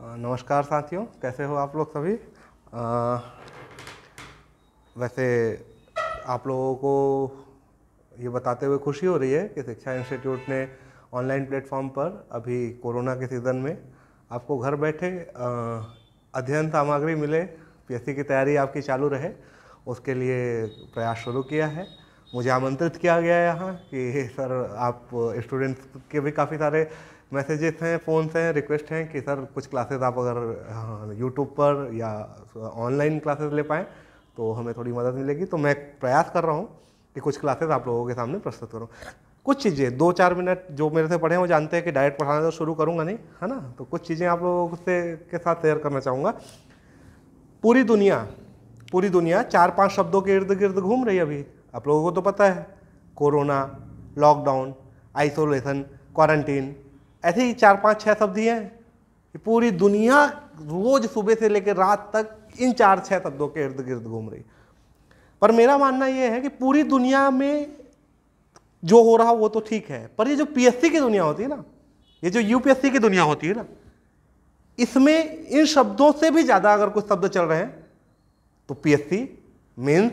नमस्कार साथियों कैसे हो आप लोग सभी? अ, वैसे आप लोगों को ये बताते हुए खुशी हो रही है कि शिक्षा इंस्टीट्यूट ने ऑनलाइन प्लेटफॉर्म पर अभी कोरोना के सीज़न में आपको घर बैठे अध्ययन सामग्री मिले पीएससी की तैयारी आपकी चालू रहे उसके लिए प्रयास शुरू किया है। मुझे आमंत्रित किया गया यहाँ कि सर आप स्टूडेंट्स के भी काफ़ी सारे मैसेजेस हैं, फ़ोन्स हैं, रिक्वेस्ट हैं कि सर कुछ क्लासेस आप अगर यूट्यूब पर या ऑनलाइन क्लासेस ले पाएँ तो हमें थोड़ी मदद मिलेगी। तो मैं प्रयास कर रहा हूँ कि कुछ क्लासेस आप लोगों के सामने प्रस्तुत करूँ। कुछ चीज़ें दो चार मिनट जो मेरे से पढ़े हैं वो जानते हैं कि डायरेक्ट पढ़ाना तो शुरू करूँगा नहीं, है ना? तो कुछ चीज़ें आप लोगों से के साथ शेयर करना चाहूँगा। पूरी दुनिया पूरी दुनिया चार पाँच शब्दों के इर्द गिर्द घूम रही है अभी। आप लोगों को तो पता है, कोरोना लॉकडाउन आइसोलेशन क्वारंटीन ऐसे ही चार, पाँच, छह शब्द ही हैं कि पूरी दुनिया रोज सुबह से लेकर रात तक इन चार, छह शब्दों के इर्द गिर्द घूम रही पर मेरा मानना यह है कि पूरी दुनिया में जो हो रहा वो तो ठीक है, पर ये जो पीएससी की दुनिया होती है ना, ये जो यूपीएससी की दुनिया होती है ना, इसमें इन शब्दों से भी ज़्यादा अगर कुछ शब्द चल रहे हैं तो पीएससी मेंस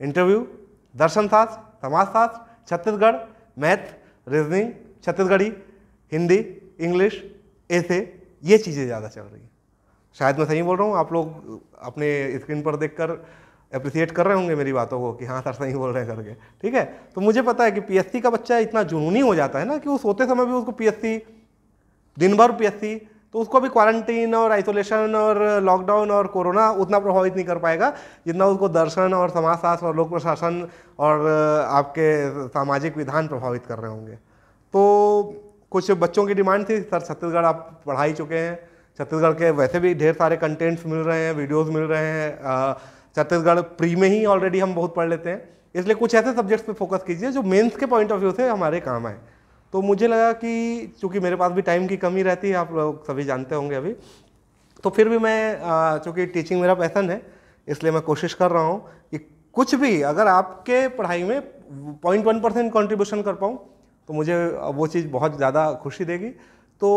इंटरव्यू दर्शन शास्त्र समाजशास्त्र Chhattisgarh math reasoning Chhattisgarhi Hindi, English, ऐसे, ये चीज़ें ज़्यादा चल रही हैं। शायद मैं सही बोल रहा हूँ, आप लोग अपने स्क्रीन पर देख कर अप्रिसिएट कर रहे होंगे मेरी बातों को कि हाँ सर सही बोल रहे हैं करके। ठीक है? तो मुझे पता है कि पीएससी का बच्चा इतना जुनूनी हो जाता है ना कि वो सोते समय भी उसको पीएससी दिन भर पीएससी तो उसको भी क्वारंटीन और आइसोलेशन और लॉकडाउन और कोरोना उतना प्रभावित नहीं कर पाएगा, जितना उसको दर्शन और समाजशास्त्र और लोक प्रशासन और आपके सामाजिक विधान प्रभावित कर रहे होंगे। तो कुछ बच्चों की डिमांड थी, सर छत्तीसगढ़ आप पढ़ा ही चुके हैं, छत्तीसगढ़ के वैसे भी ढेर सारे कंटेंट्स मिल रहे हैं वीडियोज़ मिल रहे हैं छत्तीसगढ़ प्री में ही ऑलरेडी हम बहुत पढ़ लेते हैं। इसलिए कुछ ऐसे सब्जेक्ट्स पे फोकस कीजिए जो मेंस के पॉइंट ऑफ़ व्यू से हमारे काम आए। तो मुझे लगा कि चूँकि मेरे पास भी टाइम की कमी रहती है, आप लोग सभी जानते होंगे अभी तो फिर भी मैं चूँकि टीचिंग मेरा पैसन है, इसलिए मैं कोशिश कर रहा हूँ कि कुछ भी अगर आपके पढ़ाई में पॉइंट वन परसेंट कॉन्ट्रीब्यूशन कर पाऊँ तो मुझे वो चीज़ बहुत ज़्यादा खुशी देगी। तो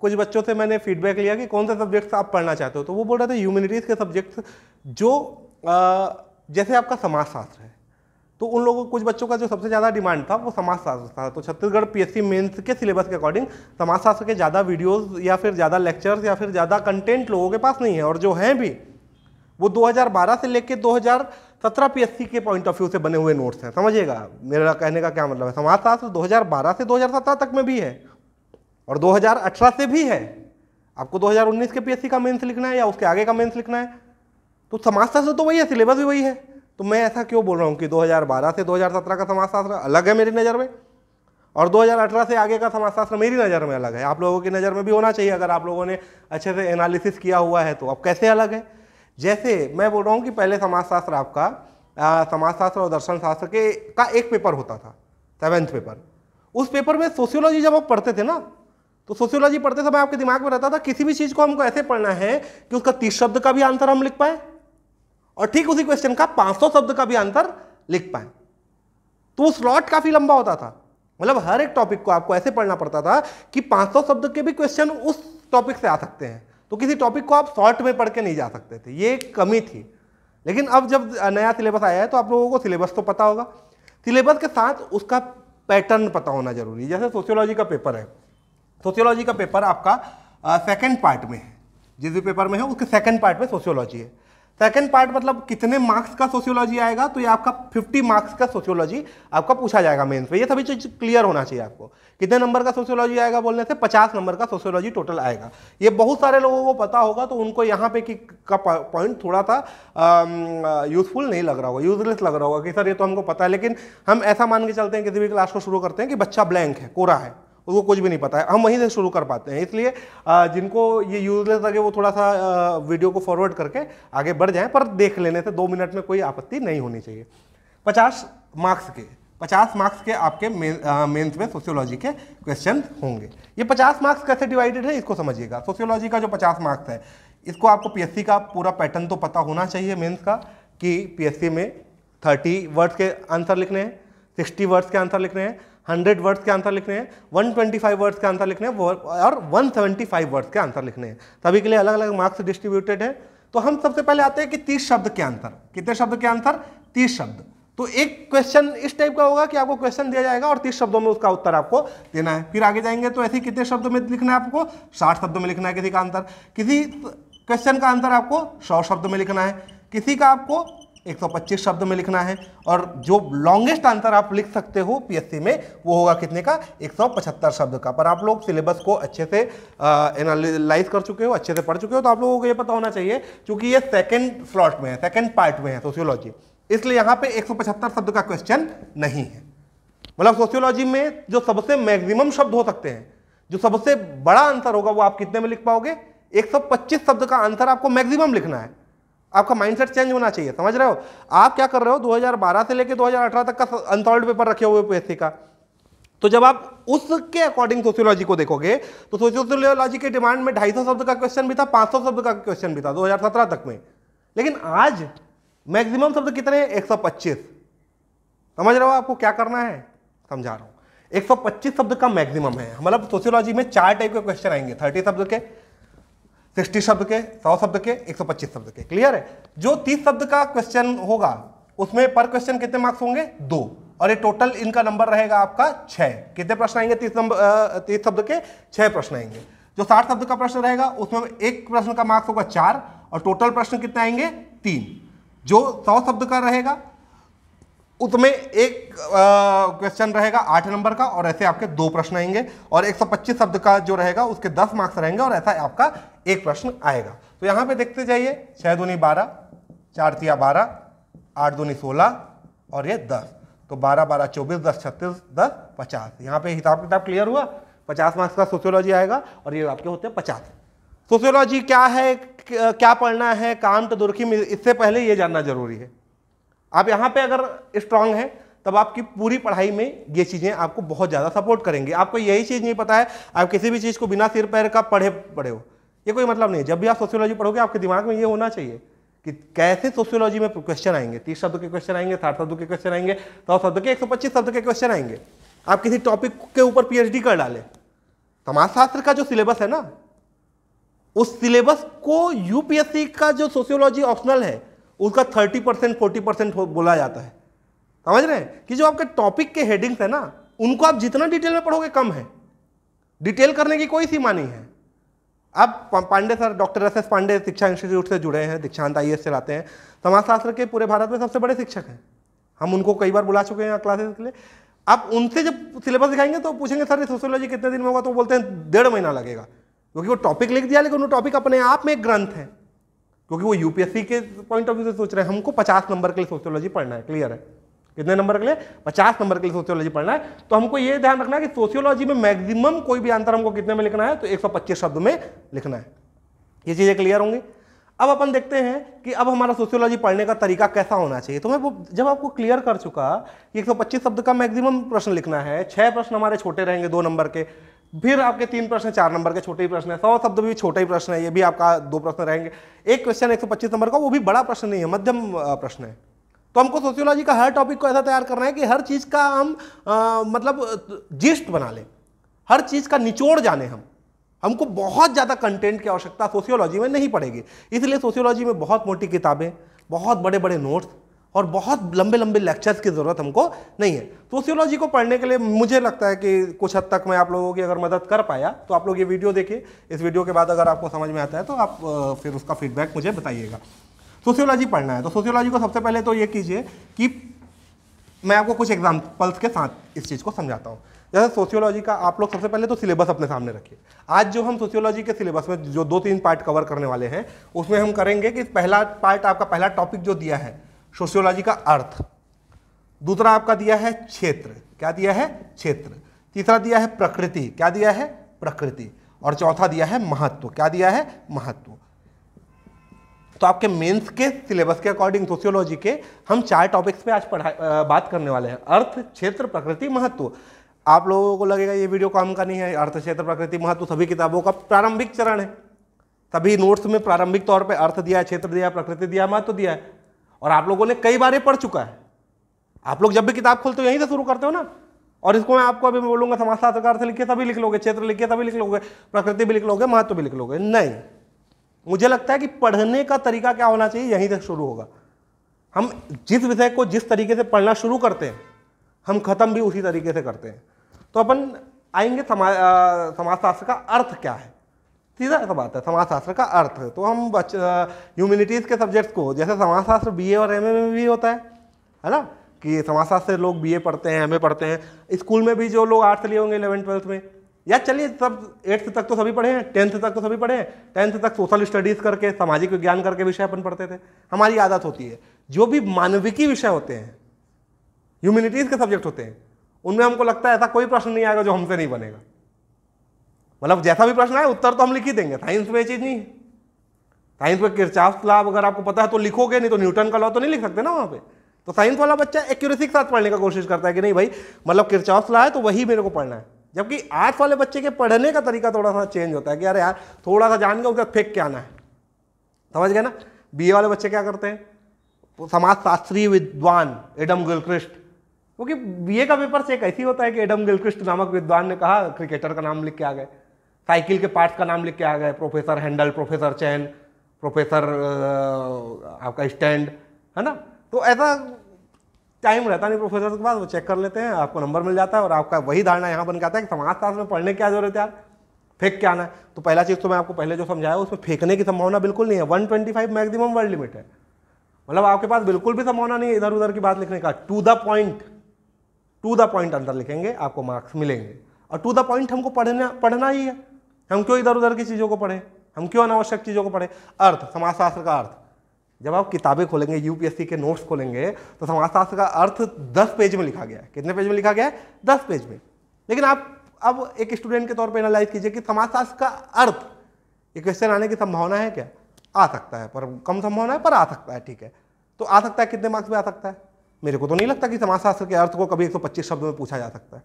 कुछ बच्चों से मैंने फीडबैक लिया कि कौन सा सब्जेक्ट्स आप पढ़ना चाहते हो? तो वो बोल रहे थे ह्यूमैनिटीज़ के सब्जेक्ट्स जो आ, जैसे आपका समाजशास्त्र है। तो उन लोगों कुछ बच्चों का जो सबसे ज़्यादा डिमांड था वो समाजशास्त्र था। तो छत्तीसगढ़ पीएससी मेंस के सिलेबस के अकॉर्डिंग समाजशास्त्र के ज़्यादा वीडियोस या फिर ज़्यादा लेक्चर्स या फिर ज़्यादा कंटेंट लोगों के पास नहीं है। और जो हैं भी वो 2012 से लेकर 2017 पीएससी के पॉइंट ऑफ़ व्यू से बने हुए नोट्स हैं, समझिएगा? मेरा कहने का क्या मतलब है? समाजशास्त्र 2012 से 2017 तक में भी है और 2018 से भी है। आपको 2019 के पीएससी का मेंस लिखना है या उसके आगे का मेंस लिखना है? तो समाजशास्त्र तो वही है सिलेबस भी वही है। तो मैं ऐसा क्यों बोल रहा हूँ कि 2012 से 2017 का समाजशास्त्र अलग है मेरी नज़र में? और 2018 से आगे का समाजशास्त्र मेरी नज़र में अलग है। आप लोगों की नज़र में भी होना चाहिए, अगर आप लोगों ने अच्छे से एनालिसिस किया हुआ है तो। अब कैसे अलग है? जैसे मैं बोल रहा हूँ कि पहले समाजशास्त्र आपका समाजशास्त्र और दर्शन शास्त्र के, का एक पेपर होता था सेवेंथ पेपर उस पेपर में सोशियोलॉजी जब आप पढ़ते थे ना तो सोशियोलॉजी पढ़ते समय आपके दिमाग में रहता था, किसी भी चीज़ को हमको ऐसे पढ़ना है कि उसका तीस शब्द का भी आंसर हम लिख पाए, और ठीक उसी क्वेश्चन का 500 शब्द का भी आंसर लिख पाए। तो वो स्लॉट काफ़ी लंबा होता था। मतलब हर एक टॉपिक को आपको ऐसे पढ़ना पड़ता था कि 500 शब्द के भी क्वेश्चन उस टॉपिक से आ सकते हैं। तो किसी टॉपिक को आप शॉर्ट में पढ़ के नहीं जा सकते थे। ये कमी थी। लेकिन अब जब नया सिलेबस आया है तो आप लोगों को सिलेबस तो पता होगा। सिलेबस के साथ उसका पैटर्न पता होना ज़रूरी है। जैसे सोशियोलॉजी का पेपर है। सोशियोलॉजी का पेपर आपका सेकेंड पार्ट में है। जिस भी पेपर में है, उसके सेकेंड पार्ट में सोशियोलॉजी है। सेकेंड पार्ट मतलब कितने मार्क्स का सोशियोलॉजी आएगा तो ये आपका 50 मार्क्स का सोशियोलॉजी आपका पूछा जाएगा मेंस पे। ये सभी चीज़ क्लियर होना चाहिए आपको। कितने नंबर का सोशियोलॉजी आएगा बोलने से? 50 नंबर का सोशियोलॉजी टोटल आएगा। ये बहुत सारे लोगों को पता होगा तो उनको यहाँ पे कि का पॉइंट थोड़ा सा यूजफुल नहीं लग रहा होगा यूजलेस लग रहा होगा कि सर ये तो हमको पता है, लेकिन हम ऐसा मान के चलते हैं, किसी भी क्लास को शुरू करते हैं कि बच्चा ब्लैंक है, कोरा है। उसको कुछ भी नहीं पता है। हम वहीं से शुरू कर पाते हैं। इसलिए जिनको ये यूजलेस लगे वो थोड़ा सा वीडियो को फॉरवर्ड करके आगे बढ़ जाएँ, पर देख लेने से दो मिनट में कोई आपत्ति नहीं होनी चाहिए। पचास मार्क्स के, पचास मार्क्स के आपके मेंस में सोशियोलॉजी के क्वेश्चन होंगे। ये पचास मार्क्स कैसे डिवाइडेड है, इसको समझिएगा। सोशियोलॉजी का जो पचास मार्क्स है, इसको आपको पीएससी का पूरा पैटर्न तो पता होना चाहिए मेंस का, कि पीएससी में थर्टी वर्ड्स के आंसर लिखने हैं सिक्सटी वर्ड्स के आंसर लिखने हैं हंड्रेड वर्ड्स के आंसर लिखने हैं, वन ट्वेंटी फाइव वर्ड्स के आंसर लिखने हैं और वन सेवेंटी फाइव वर्ड्स के आंसर लिखने हैं। सभी के लिए अलग अलग मार्क्स डिस्ट्रीब्यूटेड है। तो हम सबसे पहले आते हैं कि तीस शब्द के आंसर। कितने शब्द के आंसर? तीस शब्द। तो एक क्वेश्चन इस टाइप का होगा कि आपको क्वेश्चन दिया जाएगा और तीस शब्दों में उसका उत्तर आपको देना है। फिर आगे जाएँगे तो ऐसे कितने शब्दों में लिखना है आपको? साठ शब्दों में लिखना है किसी का आंसर। किसी क्वेश्चन का आंसर आपको सौ शब्द में लिखना है। किसी का आपको 125 शब्द में लिखना है, और जो लॉन्गेस्ट आंसर आप लिख सकते हो पीएससी में, वो होगा कितने का? 175 शब्द का। पर आप लोग सिलेबस को अच्छे से एनालाइज कर चुके हो, अच्छे से पढ़ चुके हो तो आप लोगों को ये पता होना चाहिए, क्योंकि ये सेकेंड स्लॉट में है सेकेंड पार्ट में है सोशियोलॉजी इसलिए यहाँ पे 175 शब्द का क्वेश्चन नहीं है। मतलब सोशियोलॉजी में जो सबसे मैक्सिमम शब्द हो सकते हैं, जो सबसे बड़ा आंसर होगा, वो आप कितने में लिख पाओगे? 125 शब्द का आंसर आपको मैक्सिमम लिखना है। आपका माइंडसेट चेंज होना चाहिए, समझ रहे हो? आप क्या कर रहे हो 2012 से लेकर 2018 तक का अनसॉल्व पेपर रखे हुए पीएससी का। तो जब आप उसके अकॉर्डिंग सोशियोलॉजी को देखोगे तो सोशियोलॉजी के डिमांड में 250 शब्द का क्वेश्चन भी था 500 शब्द का क्वेश्चन भी था 2017 तक में। लेकिन आज मैक्सिमम शब्द कितने हैं? 125 समझ रहे हो आपको क्या करना है? समझा रहा हूँ। 125 शब्द का मैक्सिमम है। मतलब सोशियोलॉजी में चार टाइप के क्वेश्चन आएँगे 30 शब्द के 60 शब्द के, सौ शब्द के 125 शब्द के। क्लियर है? जो 30 शब्द का क्वेश्चन होगा, उसमें पर क्वेश्चन कितने मार्क्स होंगे? दो। और ये टोटल इनका नंबर रहेगा आपका छह। कितने प्रश्न आएँगे? तीस नंबर तीस शब्द के छह प्रश्न आएँगे। जो साठ शब्द का प्रश्न रहेगा, उसमें एक प्रश्न का मार्क्स होगा चार, और टोटल प्रश्न कितने आएँगे? तीन। जो सौ शब्द का रहेगा उसमें एक क्वेश्चन रहेगा आठ नंबर का और ऐसे आपके दो प्रश्न आएँगे और 125 शब्द का जो रहेगा उसके 10 मार्क्स रहेंगे और ऐसा आपका एक प्रश्न आएगा। तो यहाँ पे देखते जाइए, छह दूनी बारह, चार तिया बारह, आठ दूनी सोलह और ये दस। तो बारह बारह चौबीस, दस छत्तीस, दस पचास। यहाँ पे हिसाब किताब क्लियर हुआ? पचास मार्क्स का सोशियोलॉजी आएगा और ये आपके होते हैं पचास। सोशियोलॉजी क्या है, क्या पढ़ना है तो दुर्खी, इससे पहले ये जानना ज़रूरी है। आप यहाँ पे अगर स्ट्रांग हैं, तब आपकी पूरी पढ़ाई में ये चीज़ें आपको बहुत ज़्यादा सपोर्ट करेंगे। आपको यही चीज़ नहीं पता है, आप किसी भी चीज़ को बिना सिर पैर का पढ़े पढ़े हो। ये कोई मतलब नहीं जब भी आप सोशियोलॉजी पढ़ोगे, आपके दिमाग में ये होना चाहिए कि कैसे सोशियोलॉजी में क्वेश्चन आएँगे। तीस शब्द के क्वेश्चन आएँगे, साठ शब्द के क्वेश्चन आएँगे, सौ शब्द के, एक सौ पच्चीस शब्द के क्वेश्चन आएँगे। आप किसी टॉपिक के ऊपर पीएचडी कर डालें। समाजशास्त्र का जो सिलेबस है ना, उस सिलेबस को यूपीएससी का जो सोशियोलॉजी ऑप्शनल है उसका थर्टी परसेंट, फोर्टी परसेंट बोला जाता है। समझ रहे हैं? कि जो आपके टॉपिक के हेडिंग्स हैं ना, उनको आप जितना डिटेल में पढ़ोगे, कम है। डिटेल करने की कोई सीमा नहीं है। आप Pandey sir doctor S S Pandey Shiksha institute से जुड़े हैं, दीक्षांत आई चलाते हैं। समाजशास्त्र के पूरे भारत में सबसे बड़े शिक्षक हैं। हम उनको कई बार बुला चुके हैं क्लासेस के लिए। आप उनसे जब सिलेबस दिखाएँगे तो पूछेंगे, सर, ये सोशियोलॉजी कितने दिन में होगा? तो बोलते हैं, डेढ़ महीना लगेगा। क्योंकि वो टॉपिक लिख दिया, लेकिन वो टॉपिक अपने आप में एक ग्रंथ है। क्योंकि वो यूपीएससी के पॉइंट ऑफ़ व्यू से सोच रहे हैं। हमको पचास नंबर के लिए सोशियोलॉजी पढ़ना है क्लियर है? कितने नंबर के लिए? पचास नंबर के लिए सोशियोलॉजी पढ़ना है। तो हमको ये ध्यान रखना है कि सोशियोलॉजी में मैक्सिमम कोई भी आंसर हमको कितने में लिखना है तो 125 शब्द में लिखना है। ये चीज़ें क्लियर होंगी। अब अपन देखते हैं कि अब हमारा सोशियोलॉजी पढ़ने का तरीका कैसा होना चाहिए। तो मैं वो, जब आपको क्लियर कर चुका कि 125 शब्द का मैक्सिमम प्रश्न लिखना है, छह प्रश्न हमारे छोटे रहेंगे दो नंबर के फिर आपके तीन प्रश्न, चार नंबर के छोटे ही प्रश्न है, सौ शब्द भी छोटा ही प्रश्न है, ये भी आपका दो प्रश्न रहेंगे। एक क्वेश्चन एक सौ पच्चीस नंबर का, वो भी बड़ा प्रश्न नहीं है, मध्यम प्रश्न है। तो हमको सोशियोलॉजी का हर टॉपिक को ऐसा तैयार करना है कि हर चीज़ का हम मतलब जिस्ट बना लें। हर चीज़ का निचोड़ जाने हम। हमको बहुत ज़्यादा कंटेंट की आवश्यकता सोशियोलॉजी में नहीं पड़ेगी। इसलिए सोशियोलॉजी में बहुत मोटी किताबें, बहुत बड़े बड़े नोट्स और बहुत लंबे लंबे लेक्चर्स की ज़रूरत हमको नहीं है। सोशियोलॉजी को पढ़ने के लिए मुझे लगता है कि कुछ हद तक मैं आप लोगों की अगर मदद कर पाया तो आप लोग ये वीडियो देखिए। इस वीडियो के बाद अगर आपको समझ में आता है तो आप फिर उसका फीडबैक मुझे बताइएगा। सोशियोलॉजी पढ़ना है तो सोशियोलॉजी को सबसे पहले तो ये कीजिए कि मैं आपको कुछ एग्जाम्पल्स के साथ इस चीज़ को समझाता हूँ। जैसे सोशियोलॉजी का आप लोग सबसे पहले तो सिलेबस अपने सामने रखिए। आज जो हम सोशियोलॉजी के सिलेबस में जो दो तीन पार्ट कवर करने वाले हैं, उसमें हम करेंगे कि पहला पार्ट आपका पहला टॉपिक जो दिया है सोशियोलॉजी का अर्थ। दूसरा आपका दिया है क्षेत्र। क्या दिया है? क्षेत्र। तीसरा दिया है प्रकृति। क्या दिया है? प्रकृति। और चौथा दिया है महत्व। क्या दिया है? महत्व। तो आपके मेंस के सिलेबस के अकॉर्डिंग सोशियोलॉजी के हम चार टॉपिक्स पे आज पढ़ा बात करने वाले हैं। अर्थ, क्षेत्र, प्रकृति, महत्व। आप लोगों को लगेगा ये वीडियो काम का नहीं है। अर्थ, क्षेत्र, प्रकृति, महत्व सभी किताबों का प्रारंभिक चरण है। सभी नोट्स में प्रारंभिक तौर पे अर्थ दिया क्षेत्र दिया प्रकृति दिया महत्व दिया है। और आप लोगों ने कई बार ये पढ़ चुका है। आप लोग जब भी किताब खोलते हो, यहीं से शुरू करते हो ना। और इसको मैं आपको अभी बोलूँगा समाजशास्त्र का अर्थ लिखिए, तभी लिख लोगे, क्षेत्र लिखिए, तभी लिख लोगे, प्रकृति भी लिख लोगे, महत्व भी लिख लोगे। नहीं। मुझे लगता है कि पढ़ने का तरीका क्या होना चाहिए, यहीं से शुरू होगा। हम जिस विषय को जिस तरीके से पढ़ना शुरू करते हैं, हम खत्म भी उसी तरीके से करते हैं। तो अपन आएँगे समाज समाजशास्त्र का अर्थ क्या है? सीधा सा बात है, समाजशास्त्र का अर्थ तो हम ह्यूमिनिटीज़ के सब्जेक्ट्स को, जैसे समाजशास्त्र बीए और एमए में भी होता है है ना? कि समाजशास्त्र लोग बीए पढ़ते हैं एमए पढ़ते हैं। स्कूल में भी जो लोग आर्ट्स लिए होंगे इलेवन ट्वेल्थ में, या चलिए सब एट्थ तक तो सभी पढ़े हैं टेंथ तक तो सभी पढ़े हैं। टेंथ तक सोशल स्टडीज़ करके, सामाजिक विज्ञान करके विषय अपन पढ़ते थे। हमारी आदत होती है। जो भी मानविकी विषय होते हैं ह्यूमिनिटीज़ के सब्जेक्ट होते हैं, उनमें हमको लगता है ऐसा कोई प्रश्न नहीं आएगा जो हमसे नहीं बनेगा। मतलब जैसा भी प्रश्न आए, उत्तर तो हम लिख ही देंगे। साइंस में ये चीज़ नहीं है। साइंस में किरचाफ लाभ अगर आपको पता है तो लिखोगे, नहीं तो न्यूटन का लॉ तो नहीं लिख सकते ना वहाँ पे। तो साइंस वाला बच्चा एक्यूरेसी के साथ पढ़ने का कोशिश करता है कि नहीं भाई मतलब किरचाफ ला है तो वही मेरे को पढ़ना है। जबकि आर्ट्स वाले बच्चे के पढ़ने का तरीका थोड़ा सा चेंज होता है कि यार यार थोड़ा सा जान के उसका फेंक के आना है? समझ गए ना? बीए वाले बच्चे क्या करते हैं? समाज शास्त्री विद्वान एडम गिलक्रिस्ट क्योंकि बीए का पेपर से एक ऐसी होता है कि एडम गिलक्रिस्ट नामक विद्वान ने कहा क्रिकेटर का नाम लिख के आ गए। साइकिल के पार्ट्स का नाम लिख के आ गए, professor Handel, professor Chan, professor आपका स्टैंड, है ना? तो ऐसा टाइम रहता नहीं, प्रोफेसर के पास, वो चेक कर लेते हैं, आपको नंबर मिल जाता है और आपका वही धारणा यहाँ बन आता है कि समाजशास्त्र में पढ़ने क्या ज़रूरत है यार? फेंक के आना है तो पहला चीज़ तो मैं आपको पहले जो समझाया, उसमें फेंकने की संभावना बिल्कुल नहीं है। वन मैक्सिमम वर्ल्ड लिमिट है। मतलब आपके पास बिल्कुल भी संभावना नहीं है इधर उधर की बात लिखने का। To the point, to the point अंदर लिखेंगे, आपको मार्क्स मिलेंगे। और टू द पॉइंट हमको पढ़ना पढ़ना ही है। हम क्यों इधर उधर की चीज़ों को पढ़ें? हम क्यों अनावश्यक चीज़ों को पढ़ें? अर्थ, समाजशास्त्र का अर्थ। जब आप किताबें खोलेंगे यूपीएससी के नोट्स खोलेंगे तो समाजशास्त्र का अर्थ दस पेज में लिखा गया है। कितने पेज में लिखा गया है? दस पेज में। लेकिन आप अब एक स्टूडेंट के तौर पर एनालाइज कीजिए कि समाजशास्त्र का अर्थ, ये क्वेश्चन आने की संभावना है क्या? आ सकता है, पर कम संभावना है, पर आ सकता है, ठीक है। तो आ सकता है, कितने मार्क्स में आ सकता है? मेरे को तो नहीं लगता कि समाजशास्त्र के अर्थ को कभी 125 शब्दों में पूछा जा सकता है,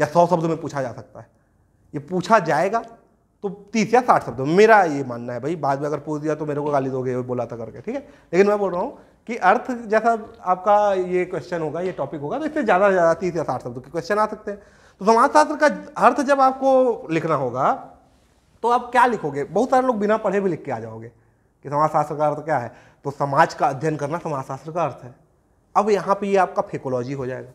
या 100 शब्दों में पूछा जा सकता है। ये पूछा जाएगा तो तीस या साठ शब्दों। मेरा ये मानना है भाई, बाद में अगर पूछ दिया तो मेरे को गाली दोगे, बोला था करके, ठीक है? लेकिन मैं बोल रहा हूँ कि अर्थ जैसा आपका ये क्वेश्चन होगा, ये टॉपिक होगा तो इससे ज़्यादा से ज़्यादा तीस या साठ शब्दों के क्वेश्चन आ सकते हैं। तो समाजशास्त्र का अर्थ जब आपको लिखना होगा तो आप क्या लिखोगे? बहुत सारे लोग बिना पढ़े भी लिख के आ जाओगे कि समाजशास्त्र का अर्थ क्या है। तो समाज का अध्ययन करना समाजशास्त्र का अर्थ है। अब यहाँ पे ये आपका फेकोलॉजी हो जाएगा।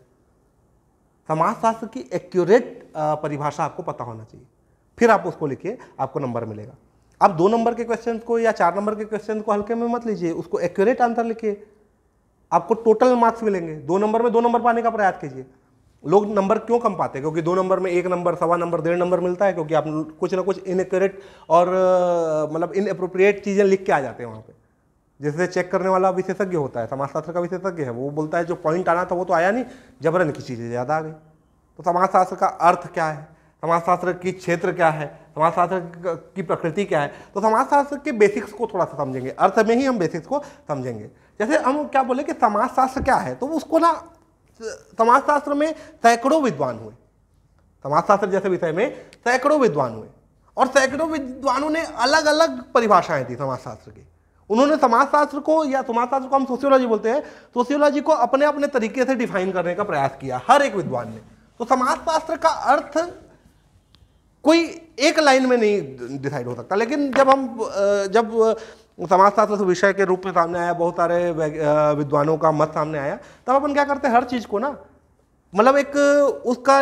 समाजशास्त्र की एक्यूरेट परिभाषा आपको पता होना चाहिए। फिर आप उसको लिखिए, आपको नंबर मिलेगा। आप दो नंबर के क्वेश्चन को या चार नंबर के क्वेश्चन को हल्के में मत लीजिए, उसको एक्यूरेट आंसर लिखिए। आपको टोटल मार्क्स मिलेंगे। दो नंबर में दो नंबर पाने का प्रयास कीजिए। लोग नंबर क्यों कम पाते हैं? क्योंकि दो नंबर में एक नंबर, सवा नंबर, डेढ़ नंबर मिलता है, क्योंकि आप कुछ ना कुछ इनएक्यूरेट और मतलब इनअप्रोप्रिएट चीज़ें लिख के आ जाते हैं वहाँ पे। जिससे चेक करने वाला विशेषज्ञ होता है, समाजशास्त्र का विशेषज्ञ है, वो बोलता है, जो पॉइंट आना था वो तो आया नहीं, जबरन की चीज़ें ज़्यादा आ गई। तो समाजशास्त्र का अर्थ क्या है? समाजशास्त्र की क्षेत्र क्या है समाजशास्त्र की प्रकृति क्या है तो समाजशास्त्र के बेसिक्स को थोड़ा सा समझेंगे अर्थ में ही हम बेसिक्स को समझेंगे जैसे हम क्या बोले कि समाजशास्त्र क्या है तो उसको ना समाजशास्त्र में सैकड़ों विद्वान हुए समाजशास्त्र जैसे विषय में सैकड़ों विद्वान हुए और सैकड़ों विद्वानों ने अलग अलग परिभाषाएँ दी समाजशास्त्र की उन्होंने समाजशास्त्र को या समाजशास्त्र को हम सोशियोलॉजी बोलते हैं सोशियोलॉजी को अपने अपने तरीके से डिफाइन करने का प्रयास किया हर एक विद्वान ने तो समाजशास्त्र का अर्थ कोई एक लाइन में नहीं डिसाइड हो सकता। लेकिन जब हम जब समाजशास्त्र विषय के रूप में सामने आया, बहुत सारे विद्वानों का मत सामने आया, तब अपन क्या करते हैं? हर चीज़ को ना मतलब एक उसका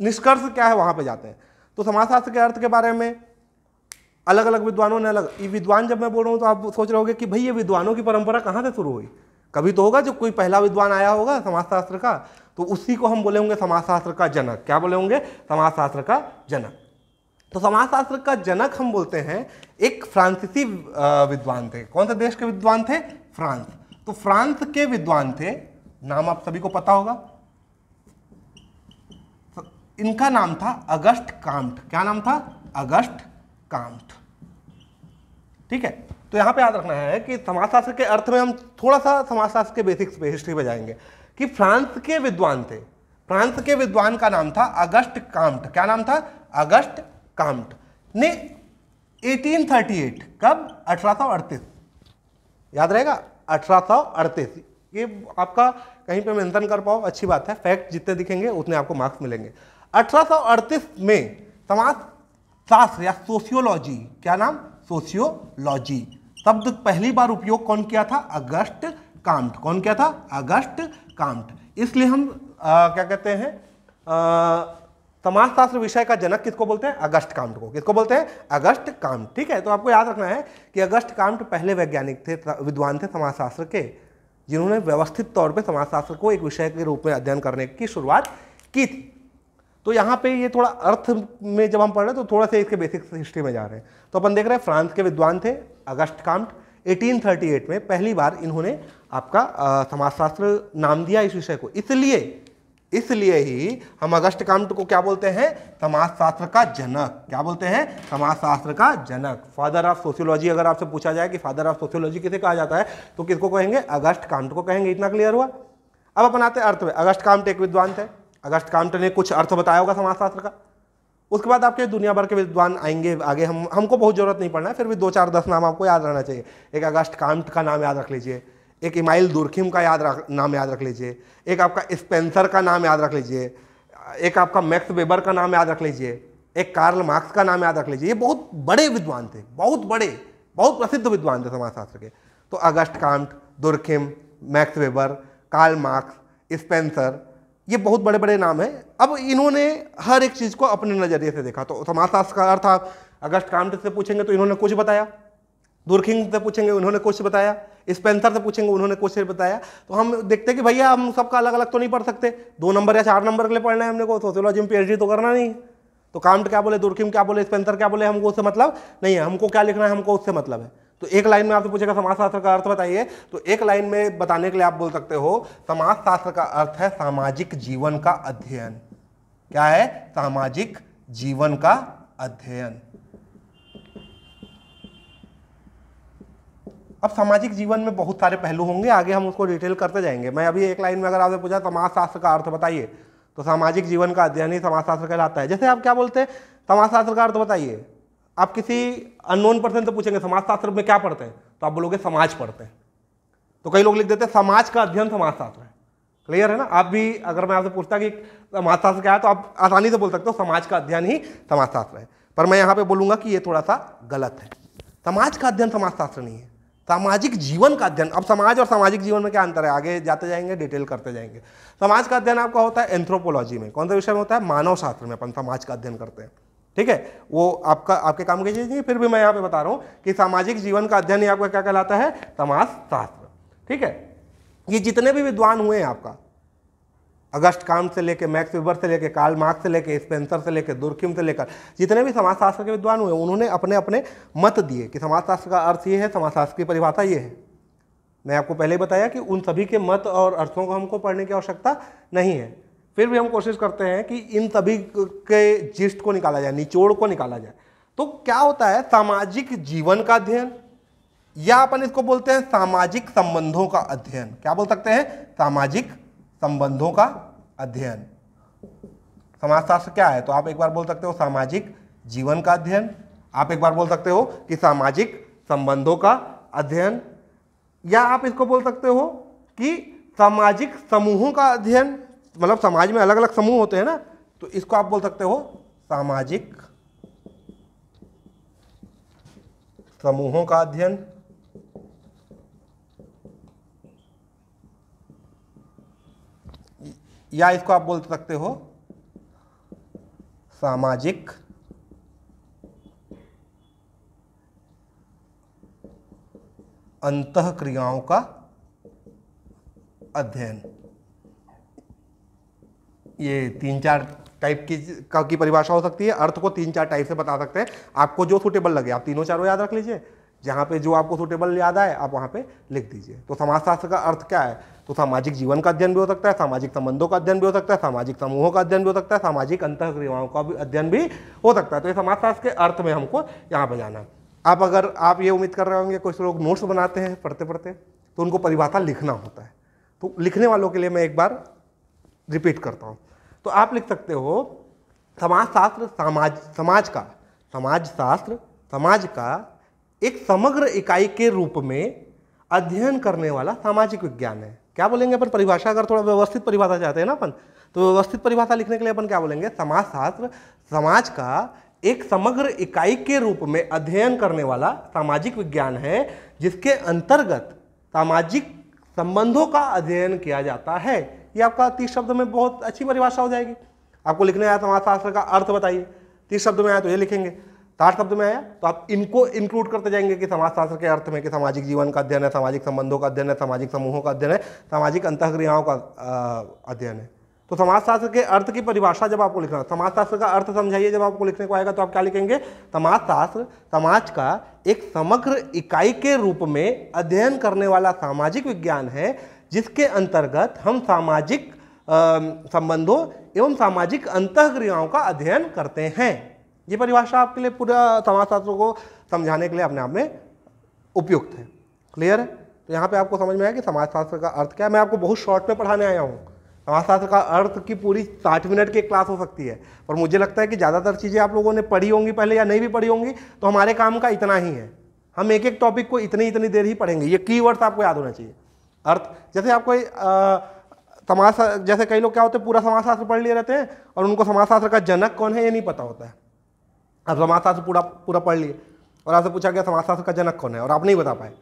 निष्कर्ष क्या है वहाँ पे जाते हैं। तो समाजशास्त्र के अर्थ के बारे में अलग अलग विद्वानों ने अलग, ये विद्वान जब मैं बोल रहा हूँ तो आप सोच रहे होगे कि भाई ये विद्वानों की परंपरा कहाँ से शुरू हुई? कभी तो होगा जो कोई पहला विद्वान आया होगा समाजशास्त्र का तो उसी को हम बोले होंगे समाजशास्त्र का जनक। क्या बोले होंगे? समाजशास्त्र का जनक। तो समाजशास्त्र का जनक हम बोलते हैं एक फ्रांसीसी विद्वान थे। कौन से देश के विद्वान थे? फ्रांस। तो फ्रांस के विद्वान थे, नाम आप सभी को पता होगा। तो इनका नाम था अगस्त काम्ट क्या नाम था? अगस्त काम्ट ठीक है? तो यहाँ पे याद रखना है कि समाजशास्त्र के अर्थ में हम थोड़ा सा समाजशास्त्र के बेसिक्स पे हिस्ट्री पे जाएँगे। कि फ्रांस के विद्वान थे। फ्रांस के विद्वान का नाम था अगस्ट काम्ट। क्या नाम था? Auguste Comte. ने 1838 कब? अठारह याद रहेगा? अठारह ये आपका कहीं पे मेंशन कर पाओ, अच्छी बात है। फैक्ट जितने दिखेंगे, उतने आपको मार्क्स मिलेंगे। अठारह सौ अड़तीस में समाज शास्त्र या सोशियोलॉजी, क्या नाम? सोशियोलॉजी। शब्द पहली बार उपयोग कौन किया था? Auguste Comte. कौन क्या था? Auguste Comte. इसलिए हम आ, क्या कहते हैं? समाजशास्त्र विषय का जनक किसको बोलते हैं? अगस्त कांट को। किसको बोलते हैं? Auguste Comte. ठीक है तो आपको याद रखना है कि अगस्त कांट पहले वैज्ञानिक थे विद्वान थे समाजशास्त्र के जिन्होंने व्यवस्थित तौर पे समाजशास्त्र को एक विषय के रूप में अध्ययन करने की शुरुआत की थी। तो यहाँ पे ये थोड़ा अर्थ में जब हम पढ़ रहे हैं तो थोड़ा सा इसके बेसिक हिस्ट्री में जा रहे हैं। तो अपन देख रहे हैं फ्रांस के विद्वान थे अगस्त कांट। 1838 में पहली बार इन्होंने आपका समाजशास्त्र नाम दिया इस विषय को। इसलिए इसलिए ही हम अगस्त कांट को क्या बोलते हैं? समाजशास्त्र का जनक। क्या बोलते हैं? समाजशास्त्र का जनक। फादर ऑफ़ सोशियोलॉजी अगर आपसे पूछा जाए कि फादर ऑफ़ सोशियोलॉजी किसे कहा जाता है तो किसको कहेंगे? अगस्त कांट को कहेंगे। इतना क्लियर हुआ? अब अपन आते अर्थ में। अगस्त कांट एक विद्वान थे। अगस्त कांट ने कुछ अर्थ बताया होगा समाजशास्त्र का। उसके बाद आपके दुनिया भर के विद्वान आएँगे, आगे हम, हमको बहुत ज़रूरत नहीं पड़ना है, फिर भी दो चार दस नाम आपको याद रहना चाहिए। एक अगस्त कांट का नाम याद रख लीजिए, एक इमाइल दुर्खिम का याद रख, नाम याद रख लीजिए, एक आपका स्पेंसर का नाम याद रख लीजिए, एक आपका मैक्स वेबर का नाम याद रख लीजिए, एक कार्ल मार्क्स का नाम याद रख लीजिए। ये बहुत बड़े विद्वान थे, बहुत बड़े, बहुत प्रसिद्ध विद्वान थे समाजशास्त्र के। तो Auguste Comte, Durkheim, Max Weber, Karl Marx, Spencer ये बहुत बड़े बड़े नाम हैं। अब इन्होंने हर एक चीज़ को अपने नज़रिए से देखा। तो समाजशास्त्र का अर्थ आप अगस्त कांट से पूछेंगे तो इन्होंने कुछ बताया। दुर्खिंग से पूछेंगे, उन्होंने कुछ बताया। स्पेंसर से पूछेंगे, उन्होंने कुछ बताया। तो हम देखते कि भैया, हम सबका अलग अलग तो नहीं पढ़ सकते। दो नंबर या चार नंबर के लिए पढ़ना है हमने को। सोशियोलॉजी में पीएचडी तो करना नहीं। तो काउंट क्या बोले दुर्खिम क्या बोले, स्पेंसर क्या बोले, हमको उससे मतलब नहीं है। हमको क्या लिखना है, हमको उससे मतलब है। तो एक लाइन में आपसे पूछेगा समाज शास्त्र का अर्थ बताइए। तो एक लाइन में बताने के लिए आप बोल सकते हो समाज शास्त्र का अर्थ है सामाजिक जीवन का अध्ययन। क्या है? सामाजिक जीवन का अध्ययन। अब सामाजिक जीवन में बहुत सारे पहलू होंगे, आगे हम उसको डिटेल करते जाएँगे। मैं अभी एक लाइन में अगर आपसे पूछा, समाजशास्त्र का अर्थ बताइए तो सामाजिक जीवन का अध्ययन ही समाजशास्त्र कहलाता है। जैसे आप क्या बोलते हैं? समाजशास्त्र का अर्थ बताइए। आप किसी अननोन पर्सन से पूछेंगे, समाजशास्त्र में क्या पढ़ते हैं? तो आप बोलोगे, समाज पढ़ते हैं। तो कई लोग लिख देते हैं, समाज का अध्ययन समाजशास्त्र है। क्लियर है ना? आप भी, अगर मैं आपसे पूछता कि समाजशास्त्र क्या है तो आप आसानी से बोल सकते हो, समाज का अध्ययन ही समाजशास्त्र है। पर मैं यहाँ पे बोलूँगा कि ये थोड़ा सा गलत है। समाज का अध्ययन समाजशास्त्र नहीं है। सामाजिक जीवन का अध्ययन, अब समाज और सामाजिक जीवन में क्या अंतर है? आगे जाते जाएँगे डिटेल करते जाएँगे। समाज का अध्ययन आपका होता है एंथ्रोपोलॉजी में। कौन सा विषय में होता है? मानव शास्त्र में अपन समाज का अध्ययन करते हैं। ठीक है? वो आपका, आपके काम की चीज़ नहीं, फिर भी मैं यहाँ पे बता रहा हूँ कि सामाजिक जीवन का अध्ययन आपका क्या कहलाता है? समाज शास्त्र। ठीक है? ये जितने भी विद्वान हुए हैं आपका, अगस्त कांट से लेकर मैक्स वेबर से लेकर कार्ल मार्क्स से लेकर स्पेंसर से लेकर दुर्खिम से लेकर, जितने भी समाजशास्त्र के विद्वान हुए, उन्होंने अपने अपने मत दिए कि समाजशास्त्र का अर्थ ये है समाजशास्त्र की परिभाषा ये है। मैं आपको पहले बताया कि उन सभी के मत और अर्थों को हमको पढ़ने की आवश्यकता नहीं है। फिर भी हम कोशिश करते हैं कि इन सभी के जिस्ट को निकाला जाए, निचोड़ को निकाला जाए। तो क्या होता है? सामाजिक जीवन का अध्ययन या अपन इसको बोलते हैं सामाजिक संबंधों का अध्ययन। क्या बोल सकते हैं? सामाजिक संबंधों का अध्ययन। समाजशास्त्र क्या है? तो आप एक बार बोल सकते हो सामाजिक जीवन का अध्ययन। आप एक बार बोल सकते हो कि सामाजिक संबंधों का अध्ययन। या आप इसको बोल सकते हो कि सामाजिक समूहों का अध्ययन। मतलब समाज में अलग अलग समूह होते हैं ना तो इसको आप बोल सकते हो सामाजिक समूहों का अध्ययन। या इसको आप बोल सकते हो सामाजिक अंत क्रियाओं का अध्ययन। ये तीन चार टाइप की का परिभाषा हो सकती है, अर्थ को तीन चार टाइप से बता सकते हैं। आपको जो सूटेबल लगे, आप तीनों चारों याद रख लीजिए। जहाँ पे जो आपको सूटेबल याद आए, आप वहाँ पे लिख दीजिए। तो समाजशास्त्र का अर्थ क्या है? तो सामाजिक जीवन का अध्ययन भी हो सकता है, सामाजिक संबंधों का अध्ययन भी हो सकता है, सामाजिक समूहों का अध्ययन भी हो सकता है, सामाजिक अंत क्रियाओं का भी अध्ययन भी हो सकता है। तो ये समाजशास्त्र के अर्थ में हमको यहाँ पर जाना आप अगर, आप ये उम्मीद कर रहे होंगे कुछ लोग नोट्स बनाते हैं, पढ़ते पढ़ते तो उनको परिभाषा लिखना होता है। तो लिखने वालों के लिए मैं एक बार रिपीट करता हूँ। तो आप लिख सकते हो, समाजशास्त्र, समाज समाज का समाज शास्त्र समाज का एक समग्र इकाई के रूप में अध्ययन करने वाला सामाजिक विज्ञान है। क्या बोलेंगे अपन? परिभाषा, अगर थोड़ा व्यवस्थित परिभाषा चाहते हैं ना अपन तो व्यवस्थित परिभाषा लिखने के लिए अपन क्या बोलेंगे? समाजशास्त्र, समाज का एक समग्र इकाई के रूप में अध्ययन करने वाला सामाजिक विज्ञान है, जिसके अंतर्गत सामाजिक संबंधों का अध्ययन किया जाता है। ये आपका तीस शब्द में बहुत अच्छी परिभाषा हो जाएगी। आपको लिखने आया समाजशास्त्र का अर्थ बताइए। तीस शब्द में आया तो ये लिखेंगे। साठ शब्द में आया तो आप इनको इंक्लूड करते जाएँगे कि समाजशास्त्र के अर्थ में, कि सामाजिक जीवन का अध्ययन है, सामाजिक संबंधों का अध्ययन है, सामाजिक समूहों का अध्ययन है, सामाजिक अंतक्रियाओं का अध्ययन है। तो समाजशास्त्र के अर्थ की परिभाषा जब आपको लिखना, समाजशास्त्र का अर्थ समझाइए, जब आपको लिखने को आएगा तो आप क्या लिखेंगे? समाजशास्त्र, समाज का एक समग्र इकाई के रूप में अध्ययन करने वाला सामाजिक विज्ञान है जिसके अंतर्गत हम सामाजिक संबंधों एवं सामाजिक अंतक्रियाओं का अध्ययन करते हैं। ये परिभाषा आपके लिए पूरा समाजशास्त्र को समझाने के लिए अपने आप में उपयुक्त है। क्लियर है? तो यहाँ पे आपको समझ में आया कि समाजशास्त्र का अर्थ क्या है। मैं आपको बहुत शॉर्ट में पढ़ाने आया हूँ। समाजशास्त्र का अर्थ की पूरी साठ मिनट की क्लास हो सकती है। पर मुझे लगता है कि ज़्यादातर चीज़ें आप लोगों ने पढ़ी होंगी पहले या नहीं भी पढ़ी होंगी तो हमारे काम का इतना ही है। हम एक एक टॉपिक को इतनी इतनी देर ही पढ़ेंगे। ये की आपको याद होना चाहिए। अर्थ, जैसे आप कोई समाज जैसे कई लोग क्या होते हैं, पूरा समाजशास्त्र पढ़ लिए रहते हैं और उनको समाजशास्त्र का जनक कौन है ये नहीं पता होता है। आप समाजशास्त्र पूरा पूरा पढ़ लिए और आपसे पूछा गया समाजशास्त्र का जनक कौन है और आप नहीं बता पाए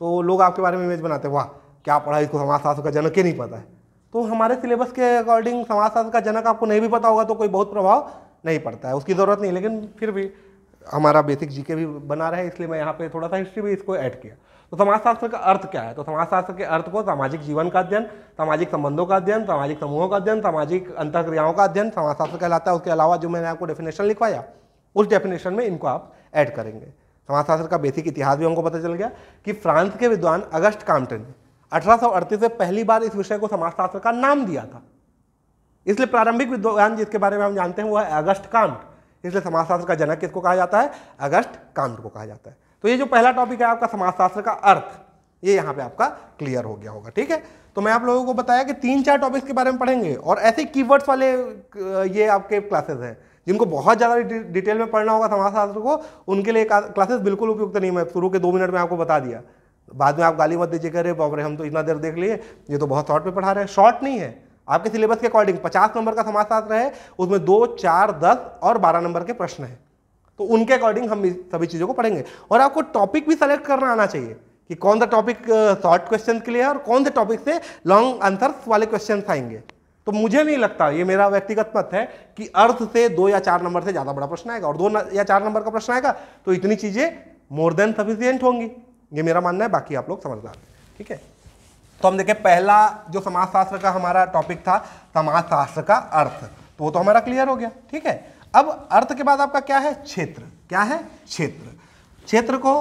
तो लोग आपके बारे में इमेज बनाते हैं, वाह, क्या पढ़ा इसको समाजशास्त्र का जनक ही नहीं पता है। तो हमारे सिलेबस के अकॉर्डिंग समाजशास्त्र का जनक आपको नहीं भी पता होगा तो कोई बहुत प्रभाव नहीं पड़ता है, उसकी ज़रूरत नहीं लेकिन फिर भी हमारा बेसिक जीके भी बना रहे इसलिए मैं यहाँ पे थोड़ा सा हिस्ट्री भी इसको ऐड किया। तो समाजशास्त्र का अर्थ क्या है? तो समाजशास्त्र के अर्थ को सामाजिक जीवन का अध्ययन, सामाजिक संबंधों का अध्ययन, सामाजिक समूहों का अध्ययन, सामाजिक अंतक्रियाओं का अध्ययन समाजशास्त्र कहलाता है। उसके अलावा जो मैंने आपको डेफिनेशन लिखवाया, उस डेफिनेशन में इनको आप ऐड करेंगे। समाजशास्त्र का बेसिक इतिहास भी हमको पता चल गया कि फ्रांस के विद्वान अगस्त काम्पटन अठारह से पहली बार इस विषय को समाजशास्त्र का नाम दिया था। इसलिए प्रारंभिक विद्वान जिसके बारे में हम जानते हैं, वो है अगस्त कांट इसलिए समाजशास्त्र का जनक किसको कहा जाता है? अगस्त कांट को कहा जाता है। तो ये जो पहला टॉपिक है आपका समाजशास्त्र का अर्थ, ये यहाँ पे आपका क्लियर हो गया होगा, ठीक है? तो मैं आप लोगों को बताया कि तीन चार टॉपिक्स के बारे में पढ़ेंगे और ऐसे कीवर्ड्स वाले ये आपके क्लासेस हैं, जिनको बहुत ज़्यादा डिटेल में पढ़ना होगा समाजशास्त्र को, उनके लिए क्लासेस बिल्कुल उपयुक्त नहीं मैं शुरू के दो मिनट में आपको बता दिया। बाद में आप गाली मत दीजिए करे बाबरे हम तो इतना देर देख लिए, ये तो बहुत शॉर्ट में पढ़ा रहे हैं। शॉर्ट नहीं है। आपके सिलेबस के अकॉर्डिंग पचास नंबर का समाजशास्त्र है, उसमें दो, चार, दस और बारह नंबर के प्रश्न हैं। तो उनके अकॉर्डिंग हम सभी चीज़ों को पढ़ेंगे। और आपको टॉपिक भी सेलेक्ट करना आना चाहिए कि कौन सा टॉपिक शॉर्ट क्वेश्चन के लिए है और कौन से टॉपिक से लॉन्ग आंसर्स वाले क्वेश्चन आएँगे। तो मुझे नहीं लगता, ये मेरा व्यक्तिगत मत है कि अर्थ से दो या चार नंबर से ज़्यादा बड़ा प्रश्न आएगा और दो या चार नंबर का प्रश्न आएगा तो इतनी चीज़ें मोर देन सफिशियंट होंगी। ये मेरा मानना है, बाकी आप लोग समझदार ठीक है? तो हम देखें, पहला जो समाजशास्त्र का हमारा टॉपिक था, समाजशास्त्र का अर्थ। तो वो तो हमारा क्लियर हो गया। ठीक है? अब अर्थ के बाद आपका क्या है? क्षेत्र। क्या है? क्षेत्र। क्षेत्र को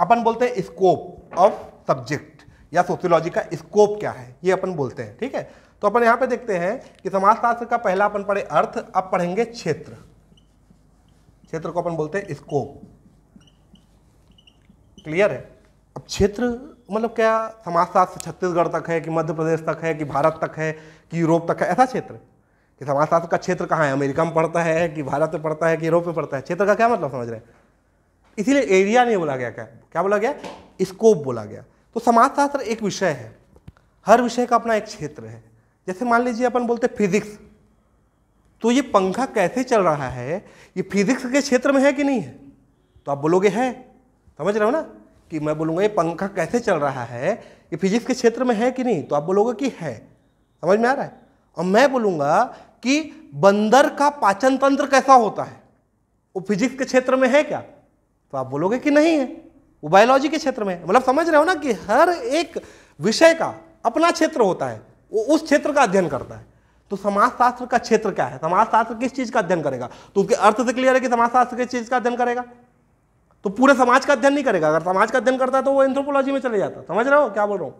अपन बोलते हैं स्कोप ऑफ़ सब्जेक्ट या सोशियोलॉजी का स्कोप क्या है? ये अपन बोलते हैं, ठीक है? तो अपन यहाँ पे देखते हैं कि समाजशास्त्र का पहला अपन पढ़े अर्थ, अब पढ़ेंगे क्षेत्र। क्षेत्र को अपन बोलते हैं स्कोप क्लियर है? अब क्षेत्र मतलब क्या? समाजशास्त्र छत्तीसगढ़ तक है कि मध्य प्रदेश तक है कि भारत तक है कि यूरोप तक है, ऐसा क्षेत्र। कि समाजशास्त्र का क्षेत्र कहाँ है? अमेरिका में पड़ता है कि भारत में पड़ता है कि यूरोप में पड़ता है? क्षेत्र का क्या मतलब समझ रहे हैं? इसीलिए एरिया नहीं बोला गया क्या? क्या बोला गया? स्कोप बोला गया। तो समाजशास्त्र एक विषय है। हर विषय का अपना एक क्षेत्र है। जैसे मान लीजिए अपन बोलते फिजिक्स। तो ये पंखा कैसे चल रहा है? ये फिजिक्स के क्षेत्र में है कि नहीं है? तो आप बोलोगे है। समझ रहे हो ना? कि मैं बोलूँगा ये पंखा कैसे चल रहा है? ये फिजिक्स के क्षेत्र में है कि नहीं? तो आप बोलोगे कि है। समझ में आ रहा है? और मैं बोलूँगा कि बंदर का पाचन तंत्र कैसा होता है? वो फिजिक्स के क्षेत्र में है क्या? तो आप बोलोगे कि नहीं है। वो बायोलॉजी के क्षेत्र में मतलब समझ रहे हो ना कि हर एक विषय का अपना क्षेत्र होता है। वो उस क्षेत्र का अध्ययन करता है। तो समाजशास्त्र का क्षेत्र क्या है? समाजशास्त्र किस चीज़ का अध्ययन करेगा? तो उसके अर्थ से क्लियर है कि समाजशास्त्र किस चीज़ का अध्ययन करेगा? तो पूरे समाज का अध्ययन नहीं करेगा। अगर समाज का अध्ययन करता है तो वो एंथ्रोपोलॉजी में चले जाता समझ रहे हो? क्या बोल रहा हूँ?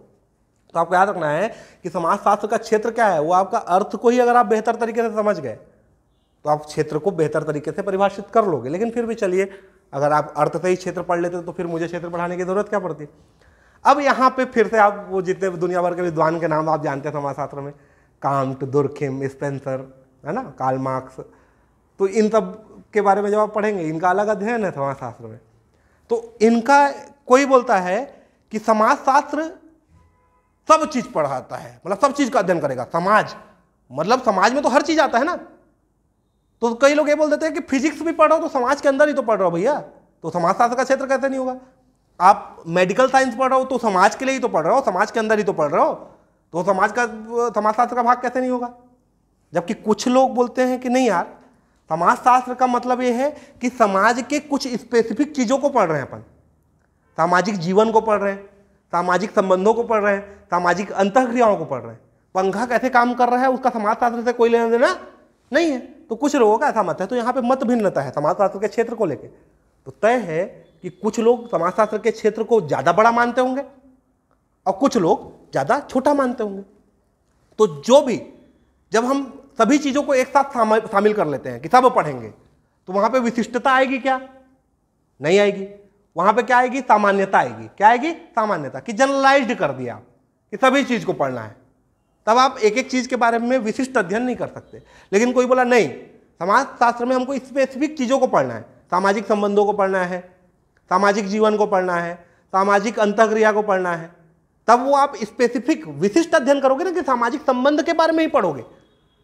तो आपको याद रखना है कि समाजशास्त्र का क्षेत्र क्या है? वो आपका अर्थ को ही अगर आप बेहतर तरीके से समझ गए तो आप क्षेत्र को बेहतर तरीके से परिभाषित कर लोगे। लेकिन फिर भी चलिए, अगर आप अर्थ से ही क्षेत्र पढ़ लेते तो फिर मुझे क्षेत्र पढ़ाने की ज़रूरत क्या पड़ती? अब यहाँ पे फिर से आप, वो जितने दुनिया भर के विद्वान के नाम आप जानते हैं समाजशास्त्र में, कांट, दुर्खिम, स्पेंसर, है ना? काल मार्क्स तो इन सब के बारे में जब आप पढ़ेंगे, इनका अलग अध्ययन है समाजशास्त्र में। तो इनका कोई बोलता है कि समाजशास्त्र सब चीज़ पढ़ाता है मतलब सब चीज़ का अध्ययन करेगा। समाज मतलब समाज में तो हर चीज़ आता है ना। तो कई लोग ये बोल देते हैं कि फिजिक्स भी पढ़ रहा हो तो समाज के अंदर ही तो पढ़ रहा हो भैया। तो समाजशास्त्र का क्षेत्र कैसे नहीं होगा? आप मेडिकल साइंस पढ़ रहे हो तो समाज के लिए ही तो पढ़ रहे हो, समाज के अंदर ही तो पढ़ रहे हो। तो समाज का, समाजशास्त्र का भाग कैसे नहीं होगा? जबकि कुछ लोग बोलते हैं कि नहीं यार, समाजशास्त्र का मतलब ये है कि समाज के कुछ स्पेसिफिक चीज़ों को पढ़ रहे हैं अपन। सामाजिक जीवन को पढ़ रहे हैं। सामाजिक संबंधों को पढ़ रहे हैं, सामाजिक अंतक्रियाओं को पढ़ रहे हैं। पंखा कैसे काम कर रहा है, उसका समाजशास्त्र से कोई लेना देना नहीं है। तो कुछ लोगों का ऐसा मत है तो यहाँ पे मत भिन्नता है समाजशास्त्र के क्षेत्र को लेकर तो तय है कि कुछ लोग समाजशास्त्र के क्षेत्र को ज़्यादा बड़ा मानते होंगे और कुछ लोग ज़्यादा छोटा मानते होंगे। तो जो भी, जब हम सभी चीज़ों को एक साथ शामिल कर लेते हैं कि सब पढ़ेंगे तो वहाँ पे विशिष्टता आएगी क्या? नहीं आएगी। वहाँ पे क्या आएगी? सामान्यता आएगी। क्या आएगी? सामान्यता, कि जनरलाइज्ड कर दिया। कि सभी चीज़ को पढ़ना है। तब आप एक एक चीज़ के बारे में विशिष्ट अध्ययन नहीं कर सकते। लेकिन कोई बोला, नहीं समाज शास्त्र में हमको स्पेसिफिक चीज़ों को पढ़ना है। सामाजिक संबंधों को पढ़ना है। सामाजिक जीवन को पढ़ना है। सामाजिक अंतक्रिया को पढ़ना है। तब वो आप स्पेसिफिक विशिष्ट अध्ययन करोगे ना, कि सामाजिक संबंध के बारे में ही पढ़ोगे।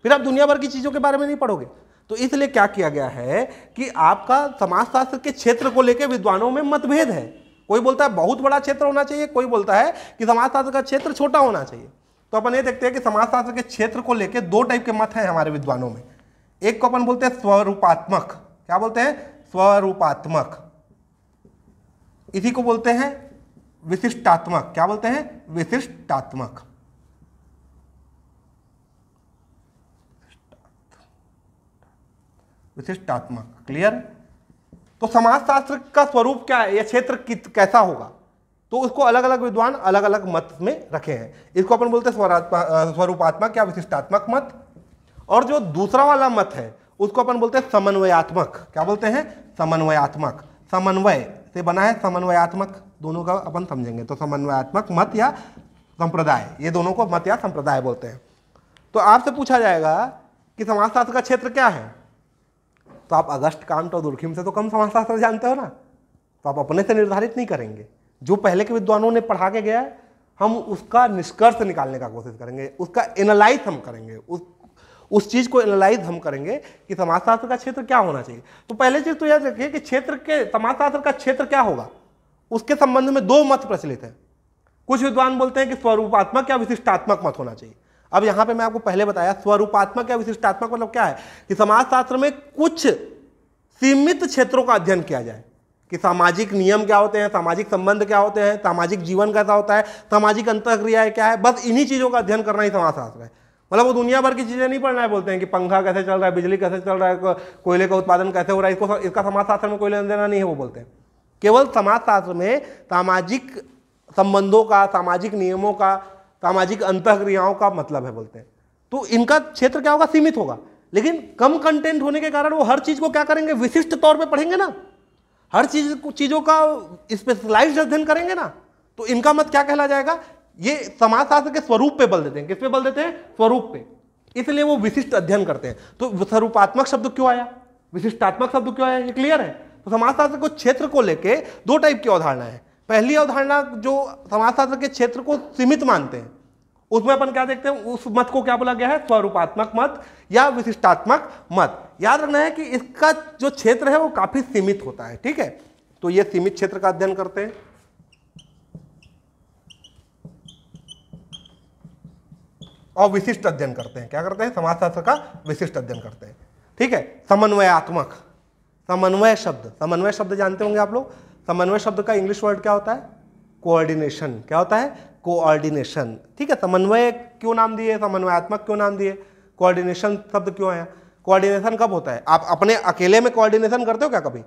फिर आप दुनिया भर की चीज़ों के बारे में नहीं पढ़ोगे। तो इसलिए क्या किया गया है कि आपका समाजशास्त्र के क्षेत्र को लेकर विद्वानों में मतभेद है। कोई बोलता है बहुत बड़ा क्षेत्र होना चाहिए, कोई बोलता है कि समाजशास्त्र का क्षेत्र छोटा होना चाहिए। तो अपन ये देखते हैं कि समाजशास्त्र के क्षेत्र को लेकर दो टाइप के मत हैं हमारे विद्वानों में। एक को अपन बोलते हैं स्वरूपात्मक। क्या बोलते हैं? स्वरूपात्मक। इसी को बोलते हैं विशिष्टात्मक। क्या बोलते हैं? विशिष्टात्मक। विशिष्टात्मक क्लियर तो समाजशास्त्र का स्वरूप क्या है? यह क्षेत्र कैसा होगा? तो उसको अलग अलग विद्वान अलग अलग मत में रखे हैं। इसको अपन बोलते हैं स्वरूपात्मक या विशिष्टात्मक मत। और जो दूसरा वाला मत है, उसको अपन बोलते हैं समन्वयात्मक। क्या बोलते हैं? समन्वयात्मक। समन्वय से बना है समन्वयात्मक। दोनों का अपन समझेंगे। तो समन्वयात्मक मत या संप्रदाय। ये दोनों को मत या संप्रदाय बोलते हैं। तो आपसे पूछा जाएगा कि समाजशास्त्र का क्षेत्र क्या है? तो आप अगस्त कांट और दुर्खिम से तो कम समाजशास्त्र जानते हो ना। तो आप अपने से निर्धारित नहीं करेंगे। जो पहले के विद्वानों ने पढ़ा के गया है हम उसका निष्कर्ष निकालने का कोशिश करेंगे, उसका एनालाइज हम करेंगे, उस उस चीज़ को एनालाइज हम करेंगे कि समाजशास्त्र का क्षेत्र क्या होना चाहिए। तो पहले चीज़ तो याद रखिए कि क्षेत्र के समाजशास्त्र का क्षेत्र क्या होगा? उसके संबंध में दो मत प्रचलित हैं। कुछ विद्वान बोलते हैं कि स्वरूपात्मक या विशिष्टात्मक मत होना चाहिए। अब यहाँ पे मैं आपको पहले बताया, स्वरूपात्मक या विशिष्टात्मक मतलब क्या है? कि समाजशास्त्र में कुछ सीमित क्षेत्रों का अध्ययन किया जाए। कि सामाजिक नियम क्या होते हैं, सामाजिक संबंध क्या होते हैं, सामाजिक जीवन कैसा होता है, सामाजिक अंतक्रिया क्या है, बस इन्हीं चीज़ों का अध्ययन करना ही समाजशास्त्र है। मतलब वो दुनिया भर की चीज़ें नहीं पढ़ना है, बोलते हैं कि पंखा कैसे चल रहा है, बिजली कैसे चल रहा है कोयले का उत्पादन कैसे हो रहा है, इसको इसका समाजशास्त्र में कोई लेना देना नहीं है, वो बोलते हैं। केवल समाजशास्त्र में सामाजिक संबंधों का, सामाजिक नियमों का सामाजिक अंत क्रियाओं का मतलब है बोलते हैं। तो इनका क्षेत्र क्या होगा? सीमित होगा। लेकिन कम कंटेंट होने के कारण वो हर चीज़ को क्या करेंगे? विशिष्ट तौर पे पढ़ेंगे ना। हर चीज़ चीज़ों का स्पेशलाइज्ड अध्ययन करेंगे ना। तो इनका मत क्या कहला जाएगा? ये समाजशास्त्र के स्वरूप पे बल देते हैं। किस पे बल देते हैं? स्वरूप पे। इसलिए वो विशिष्ट अध्ययन करते हैं। तो स्वरूपात्मक शब्द क्यों आया? विशिष्टात्मक शब्द क्यों आया? ये क्लियर है। तो समाजशास्त्र को क्षेत्र को लेके दो टाइप की अवधारणा है। पहली अवधारणा जो समाजशास्त्र के क्षेत्र को सीमित मानते हैं, उसमें अपन क्या देखते हैं, उस मत को क्या बोला गया है? स्वरूपात्मक मत या विशिष्टात्मक मत। याद रखना है कि इसका जो क्षेत्र है, वो काफ़ी सीमित होता है, ठीक है? तो ये सीमित क्षेत्र का अध्ययन करते हैं। और विशिष्ट अध्ययन करते हैं। क्या करते हैं? समाजशास्त्र का विशिष्ट अध्ययन करते हैं, ठीक है? समन्वयात्मक, समन्वय शब्द। समन्वय शब्द जानते होंगे आप लोग? समन्वय शब्द का इंग्लिश वर्ड क्या होता है? कोऑर्डिनेशन क्या होता है? कोऑर्डिनेशन ठीक है समन्वय क्यों नाम दिए? समन्वयात्मक क्यों नाम दिए? कोऑर्डिनेशन शब्द क्यों आया? कोऑर्डिनेशन कब होता है? आप अपने अकेले में कोऑर्डिनेशन करते हो क्या कभी?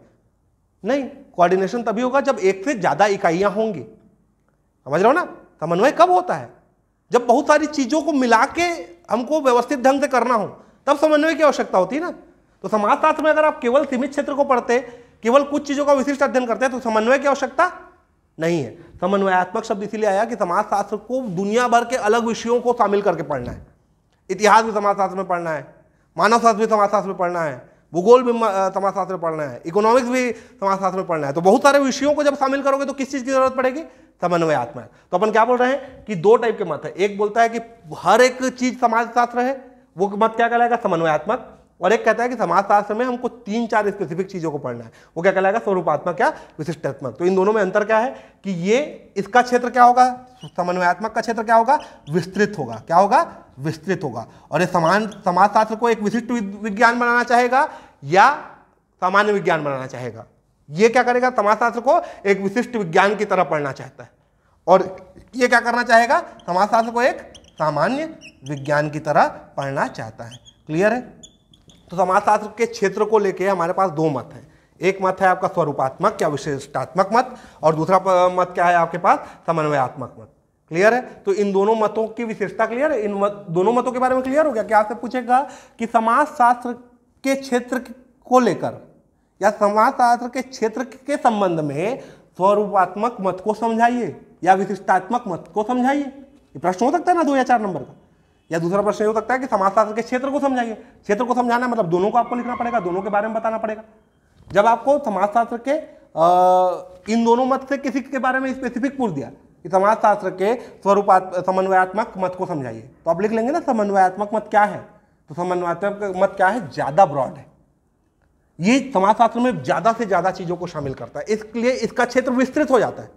नहीं कोऑर्डिनेशन तभी होगा जब एक से ज़्यादा इकाइयाँ होंगी। समझ रहे हो ना? समन्वय कब होता है? जब बहुत सारी चीज़ों को मिला के हमको व्यवस्थित ढंग से करना हो, तब समन्वय की आवश्यकता होती है ना? तो समाजशास्त्र में अगर आप केवल सीमित क्षेत्र को पढ़ते केवल कुछ चीज़ों का विशिष्ट अध्ययन करते हैं तो समन्वय की आवश्यकता नहीं है। समन्वयात्मक शब्द इसीलिए आया कि समाजशास्त्र को दुनिया भर के अलग विषयों को शामिल करके पढ़ना है। इतिहास भी समाजशास्त्र में पढ़ना है मानव शास्त्र भी समाजशास्त्र में पढ़ना है, भूगोल भी समाजशास्त्र में पढ़ना है इकोनॉमिक्स भी समाजशास्त्र में पढ़ना है। तो बहुत सारे विषयों को जब शामिल करोगे तो किस चीज़ की ज़रूरत पड़ेगी? समन्वयात्मक। तो अपन क्या बोल रहे हैं कि दो टाइप के मत है। एक बोलता है कि हर एक चीज़ समाजशास्त्र है, वो मत क्या कहलाएगा? समन्वयात्मक। और एक कहता है कि समाजशास्त्र में हमको तीन चार स्पेसिफिक चीज़ों को पढ़ना है। वो क्या कहलाएगा? स्वरूपात्मक क्या विशिष्टात्मक। तो इन दोनों में अंतर क्या है? कि ये इसका क्षेत्र क्या होगा? समन्वयात्मक का क्षेत्र क्या होगा? विस्तृत होगा। क्या होगा? विस्तृत होगा। और ये समान, समाजशास्त्र को एक विशिष्ट विज्ञान बनाना चाहेगा या सामान्य विज्ञान बनाना चाहेगा? ये क्या करेगा? समाजशास्त्र को एक विशिष्ट विज्ञान की तरह पढ़ना चाहता है। और ये क्या करना चाहेगा? समाजशास्त्र को एक सामान्य विज्ञान की तरह पढ़ना चाहता है। क्लियर है? तो समाजशास्त्र के क्षेत्र को लेके हमारे पास दो मत हैं। एक मत है आपका स्वरूपात्मक या विशिष्टात्मक मत और दूसरा मत क्या है आपके पास? समन्वयात्मक मत। क्लियर है? तो इन दोनों मतों की विशेषता क्लियर है? इन मत, दोनों मतों के बारे में क्लियर हो गया? क्या आपसे पूछेगा कि समाजशास्त्र के क्षेत्र को लेकर या समाजशास्त्र के क्षेत्र के संबंध में स्वरूपात्मक मत को समझाइए या विशिष्टात्मक मत को समझाइए? प्रश्न हो सकता है ना दो या चार नंबर का? या दूसरा प्रश्न हो सकता है कि समाजशास्त्र के क्षेत्र को समझाइए। क्षेत्र को समझाना मतलब दोनों को आपको लिखना पड़ेगा दोनों के बारे में बताना पड़ेगा। जब आपको समाजशास्त्र के आ, इन दोनों मत से किसी के बारे में स्पेसिफिक पूछ दिया कि समाजशास्त्र के स्वरूपात समन्वयात्मक मत को समझाइए तो आप लिख लेंगे ना समन्वयात्मक मत क्या है? तो समन्वयात्मक मत क्या है? ज़्यादा ब्रॉड है। ये समाजशास्त्र में ज़्यादा से ज़्यादा चीज़ों को शामिल करता है। इसलिए इसका क्षेत्र विस्तृत हो जाता है।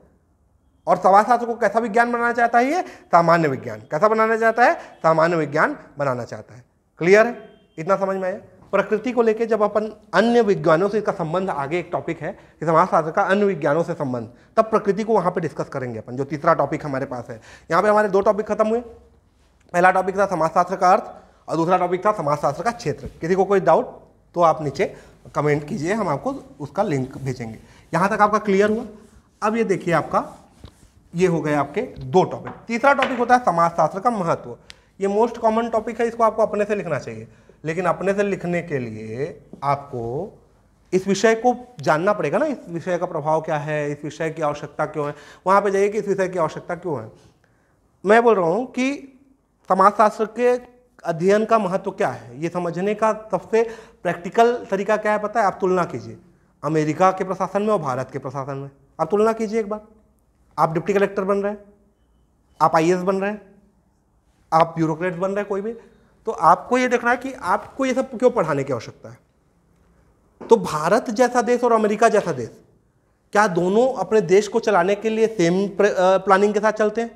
और समाजशास्त्र को कैसा विज्ञान बनाना चाहता है ये? सामान्य विज्ञान। कैसा बनाना चाहता है? सामान्य विज्ञान बनाना चाहता है। क्लियर है? इतना समझ में आया? प्रकृति को लेकर जब अपन अन्य विज्ञानों से इसका संबंध, आगे एक टॉपिक है कि समाजशास्त्र का अन्य विज्ञानों से संबंध, तब प्रकृति को वहाँ पे डिस्कस करेंगे अपन, जो तीसरा टॉपिक हमारे पास है। यहाँ पे हमारे दो टॉपिक खत्म हुए। पहला टॉपिक था समाजशास्त्र का अर्थ, और दूसरा टॉपिक था समाजशास्त्र का क्षेत्र। किसी को कोई डाउट तो आप नीचे कमेंट कीजिए, हम आपको उसका लिंक भेजेंगे। यहाँ तक आपका क्लियर हुआ? अब ये देखिए आपका ये हो गए आपके दो टॉपिक तीसरा टॉपिक होता है समाजशास्त्र का महत्व. ये मोस्ट कॉमन टॉपिक है, इसको आपको अपने से लिखना चाहिए. लेकिन अपने से लिखने के लिए आपको इस विषय को जानना पड़ेगा ना, इस विषय का प्रभाव क्या है, इस विषय की आवश्यकता क्यों है? वहाँ पे जाइए कि इस विषय की आवश्यकता क्यों है? मैं बोल रहा हूँ कि समाजशास्त्र के अध्ययन का महत्व क्या है? ये समझने का सबसे प्रैक्टिकल तरीका क्या है पता है? आप तुलना कीजिए. अमेरिका के प्रशासन में और भारत के प्रशासन में. आप तुलना कीजिए एक बार. आप डिप्टी कलेक्टर बन रहे हैं, आप आई बन रहे हैं, आप ब्यूरोक्रेट बन रहे हैं कोई भी तो आपको ये देखना है कि आपको ये सब क्यों पढ़ाने की आवश्यकता है? तो भारत जैसा देश और अमेरिका जैसा देश, क्या दोनों अपने देश को चलाने के लिए सेम प्लानिंग के साथ चलते हैं?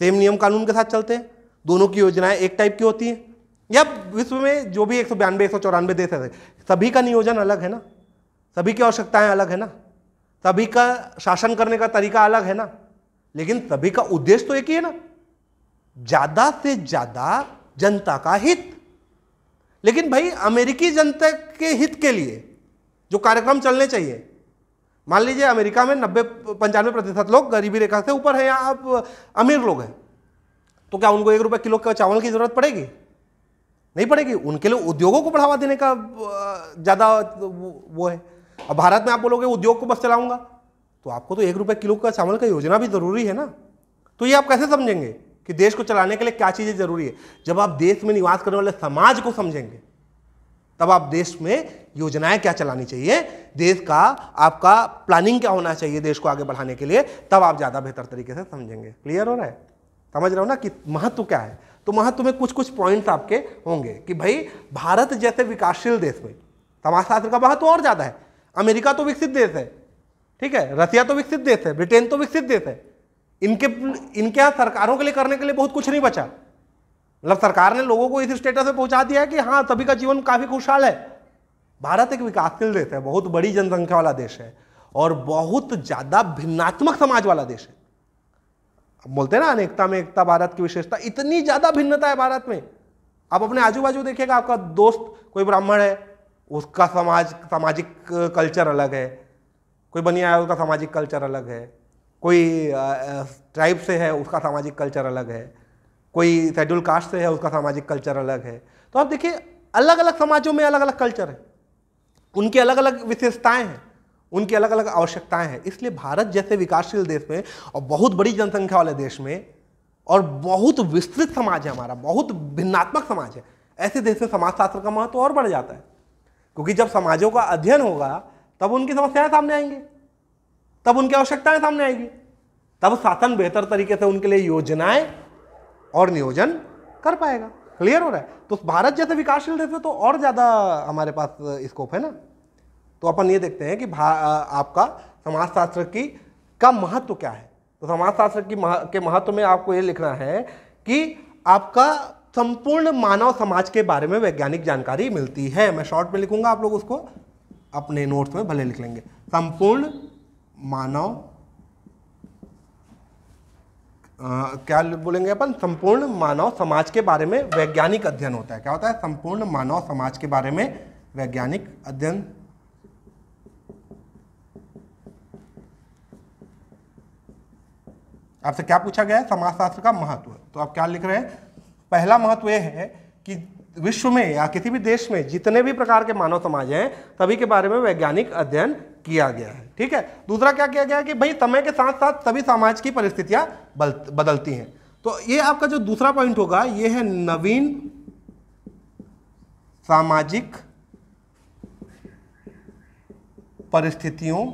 सेम नियम कानून के साथ चलते हैं? दोनों की योजनाएँ एक टाइप की होती हैं? या विश्व में जो भी एक सौ बयानबे एक सौ चौरानवे देश है सभी का नियोजन अलग है ना? सभी की आवश्यकताएँ अलग है ना? सभी का शासन करने का तरीका अलग है ना। लेकिन तभी का उद्देश्य तो एक ही है ना। ज़्यादा से ज़्यादा जनता का हित। लेकिन भाई, अमेरिकी जनता के हित के लिए जो कार्यक्रम चलने चाहिए, मान लीजिए अमेरिका में नब्बे, पंचानवे प्रतिशत लोग गरीबी रेखा से ऊपर है या आप अमीर लोग हैं तो क्या उनको एक रुपये किलो का चावल की ज़रूरत पड़ेगी? नहीं पड़ेगी। उनके लिए उद्योगों को बढ़ावा देने का ज़्यादा वो है। अब भारत में आप बोलोगे उद्योग को बस चलाऊँगा तो आपको तो एक रुपये किलो का चावल का योजना भी ज़रूरी है ना? तो ये आप कैसे समझेंगे कि देश को चलाने के लिए क्या चीज़ें ज़रूरी है? जब आप देश में निवास करने वाले समाज को समझेंगे, तब आप देश में योजनाएँ क्या चलानी चाहिए? देश का, आपका प्लानिंग क्या होना चाहिए देश को आगे बढ़ाने के लिए? तब आप ज़्यादा बेहतर तरीके से समझेंगे। क्लियर हो रहा है? समझ रहे हो ना कि महत्व क्या है? तो महत्व में कुछ कुछ पॉइंट्स आपके होंगे कि भाई, भारत जैसे विकासशील देश में समाजशास्त्र का महत्व और ज़्यादा है। अमेरिका तो विकसित देश है, ठीक है? रसिया तो विकसित देश है, ब्रिटेन तो विकसित देश है। इनके इनके यहाँ सरकारों के लिए करने के लिए बहुत कुछ नहीं बचा। मतलब सरकार ने लोगों को इस स्टेटस में पहुँचा दिया है कि हाँ सभी का जीवन काफ़ी खुशहाल है। भारत एक विकासशील देश है, बहुत बड़ी जनसंख्या वाला देश है और बहुत ज़्यादा भिन्नात्मक समाज वाला देश है। बोलते हैं ना, अनेकता में एकता, भारत की विशेषता, इतनी ज़्यादा भिन्नता है भारत में। आप अपने आजू बाजू देखिएगा, आपका दोस्त कोई ब्राह्मण है उसका समाज, सामाजिक कल्चर अलग है। कोई बनिया है, उसका सामाजिक कल्चर अलग है। कोई ट्राइब से है, उसका सामाजिक कल्चर अलग है। कोई शेड्यूल कास्ट से है, उसका सामाजिक कल्चर अलग है। तो आप देखिए अलग अलग समाजों में अलग अलग कल्चर है। उनकी अलग अलग विशेषताएँ हैं, उनकी अलग अलग आवश्यकताएँ हैं। इसलिए भारत जैसे विकासशील देश में और बहुत बड़ी जनसंख्या वाले देश में और बहुत विस्तृत समाज है हमारा, बहुत भिन्नात्मक समाज है। ऐसे देश में समाजशास्त्र का महत्व और बढ़ जाता है। क्योंकि जब समाजों का अध्ययन होगा, तब उनकी समस्याएँ सामने आएँगी। तब उनकी आवश्यकताएँ सामने आएगी। तब शासन बेहतर तरीके से उनके लिए योजनाएँ और नियोजन कर पाएगा। क्लियर हो रहा है? तो भारत जैसे विकासशील देश में तो और ज़्यादा हमारे पास स्कोप है ना? तो अपन ये देखते हैं कि आपका समाजशास्त्र की, का महत्व क्या है? तो समाजशास्त्र की के महत्व में आपको ये लिखना है कि आपका संपूर्ण मानव समाज के बारे में वैज्ञानिक जानकारी मिलती है। मैं शॉर्ट में लिखूँगा आप लोग उसको। अपने नोट्स में भले लिख लेंगे। संपूर्ण मानव क्या बोलेंगे अपन? संपूर्ण मानव समाज के बारे में वैज्ञानिक अध्ययन होता है। क्या होता है? संपूर्ण मानव समाज के बारे में वैज्ञानिक अध्ययन। आपसे क्या पूछा गया है? समाजशास्त्र का महत्व। तो आप क्या लिख रहे हैं? पहला महत्व यह है कि विश्व में या किसी भी देश में जितने भी प्रकार के मानव समाज हैं, सभी के बारे में वैज्ञानिक अध्ययन किया गया है। ठीक है? दूसरा क्या किया गया कि भाई समय के साथ साथ सभी समाज की परिस्थितियाँ बदलती हैं। तो ये आपका जो दूसरा पॉइंट होगा, ये है नवीन सामाजिक परिस्थितियों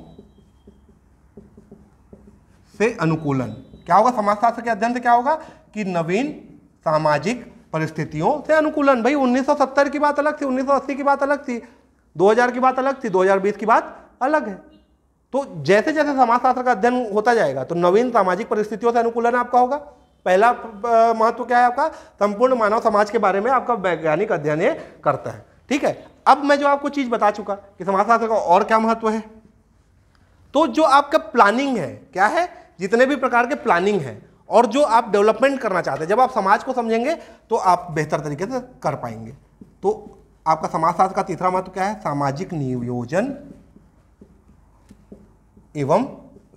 से अनुकूलन। क्या होगा? समाजशास्त्र के अध्ययन से क्या होगा कि नवीन सामाजिक परिस्थितियों से अनुकूलन। भाई 1970 की बात अलग थी 1980 की बात अलग थी 2000 की बात अलग थी 2020 की बात अलग है। तो जैसे जैसे समाजशास्त्र का अध्ययन होता जाएगा तो नवीन सामाजिक परिस्थितियों से अनुकूलन आपका होगा। पहला महत्व क्या है आपका? संपूर्ण मानव समाज के बारे में आपका वैज्ञानिक अध्ययन करता है। ठीक है? अब मैं जो आपको चीज़ बता चुका कि समाजशास्त्र का और क्या महत्व है। तो जो आपका प्लानिंग है, क्या है? जितने भी प्रकार के प्लानिंग है और जो आप डेवलपमेंट करना चाहते हैं, जब आप समाज को समझेंगे तो आप बेहतर तरीके से कर पाएँगे। तो आपका समाजशास्त्र का तीसरा महत्व क्या है? सामाजिक नियोजन एवं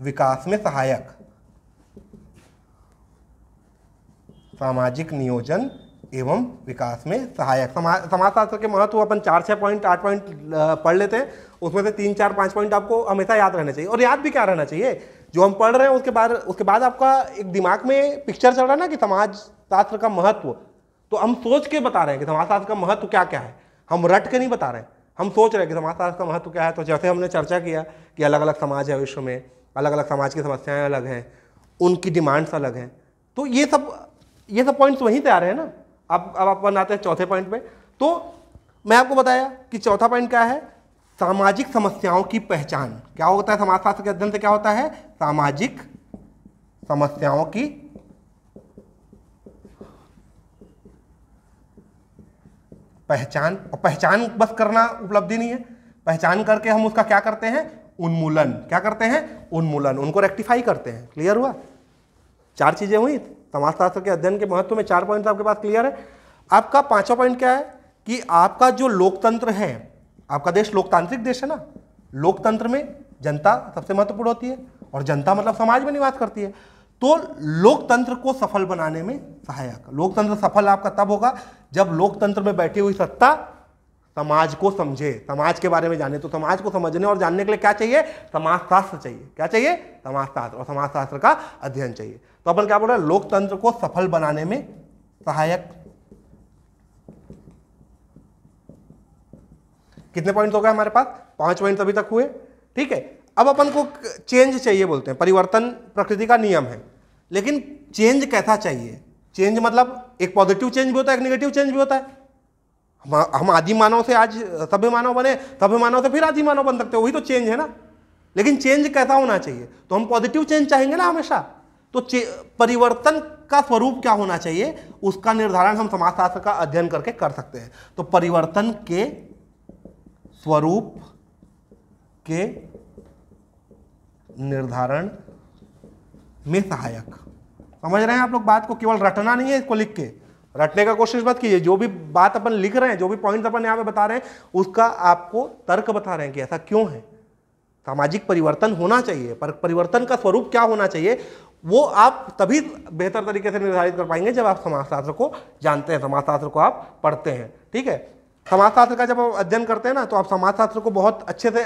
विकास में सहायक। सामाजिक नियोजन एवं विकास में सहायक। समाजशास्त्र के महत्व अपन चार छः पॉइंट आठ पॉइंट पढ़ लेते हैं। उसमें से तीन, चार, पाँच पॉइंट आपको हमेशा याद रहना चाहिए। और याद भी क्या रहना चाहिए? जो हम पढ़ रहे हैं, उसके बाद उसके बाद आपका एक दिमाग में पिक्चर चल रहा है ना कि समाज शास्त्र का महत्व। तो हम सोच के बता रहे हैं कि समाजशास्त्र का महत्व क्या क्या है। हम रट के नहीं बता रहे हैं। हम सोच रहे हैं कि समाजशास्त्र का महत्व क्या है। तो जैसे हमने चर्चा किया कि अलग अलग समाज है विश्व में अलग अलग समाज की समस्याएँ अलग हैं, उनकी डिमांड्स अलग हैं। तो ये सब ये सब पॉइंट्स वहीं से आ रहे हैं ना। अब अब अपन आते हैं चौथे पॉइंट पे। तो मैं आपको बताया कि चौथा पॉइंट क्या है? सामाजिक समस्याओं की पहचान। क्या होता है समाजशास्त्र के अध्ययन से क्या होता है? सामाजिक समस्याओं की पहचान। और पहचान बस करना उपलब्धि नहीं है। पहचान करके हम उसका क्या करते हैं? उन्मूलन। क्या करते हैं? उन्मूलन। उनको रेक्टिफाई करते हैं। क्लियर हुआ? चार चीज़ें हुई। समाजशास्त्र के अध्ययन के महत्व में चार पॉइंट आपके पास क्लियर है। आपका पांचवा पॉइंट क्या है? कि आपका जो लोकतंत्र है, आपका देश लोकतांत्रिक देश है ना? लोकतंत्र में जनता सबसे महत्वपूर्ण होती है और जनता मतलब समाज में निवास करती है। तो लोकतंत्र को सफल बनाने में सहायक। लोकतंत्र सफल आपका तब होगा जब लोकतंत्र में बैठी हुई सत्ता समाज को समझे। समाज के बारे में जाने। तो समाज को समझने और जानने के लिए क्या चाहिए? समाजशास्त्र चाहिए। क्या चाहिए? समाजशास्त्र। और समाजशास्त्र का अध्ययन चाहिए। तो अपन क्या बोल रहे हैं? लोकतंत्र को सफल बनाने में सहायक। कितने पॉइंट हो गए हमारे पास? पाँच पॉइंट अभी तक हुए। ठीक है? अब अपन को चेंज चाहिए बोलते हैं। परिवर्तन प्रकृति का नियम है। लेकिन चेंज कैसा चाहिए? चेंज मतलब एक पॉजिटिव चेंज भी होता है, एक निगेटिव चेंज भी होता है। हम आदि मानव से आज सभ्य मानव बने सभ्य मानव से फिर आदि मानव बन सकते हैं। वही तो चेंज है ना। लेकिन चेंज कैसा होना चाहिए? तो हम पॉजिटिव चेंज चाहेंगे ना हमेशा। तो परिवर्तन का स्वरूप क्या होना चाहिए? उसका निर्धारण हम समाजशास्त्र का अध्ययन करके कर सकते हैं। तो परिवर्तन के स्वरूप के निर्धारण में सहायक। समझ रहे हैं आप लोग बात को? केवल रटना नहीं है इसको लिख के। रटने का कोशिश मत कीजिए, जो भी बात अपन लिख रहे हैं, जो भी पॉइंट अपन यहाँ पे बता रहे हैं, उसका आपको तर्क बता रहे हैं कि ऐसा क्यों है। सामाजिक परिवर्तन होना चाहिए, पर परिवर्तन का स्वरूप क्या होना चाहिए, वो आप तभी बेहतर तरीके से निर्धारित कर पाएँगे जब आप समाजशास्त्र को जानते हैं, समाजशास्त्र को आप पढ़ते हैं, ठीक है? समाजशास्त्र का जब आप अध्ययन करते हैं ना तो आप समाजशास्त्र को बहुत अच्छे से,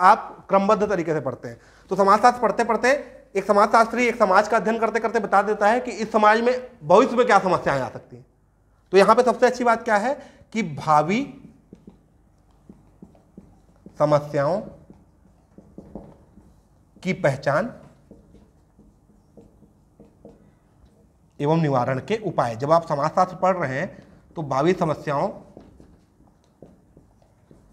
आप क्रमबद्ध तरीके से पढ़ते हैं। तो समाजशास्त्र पढ़ते पढ़ते एक समाजशास्त्री, एक समाज का अध्ययन करते करते बता देता है कि इस समाज में भविष्य में क्या समस्याएँ आ सकती हैं। तो यहाँ पे सबसे अच्छी बात क्या है कि भावी समस्याओं की पहचान एवं निवारण के उपाय जब आप समाजशास्त्र पढ़ रहे हैं तो भावी समस्याओं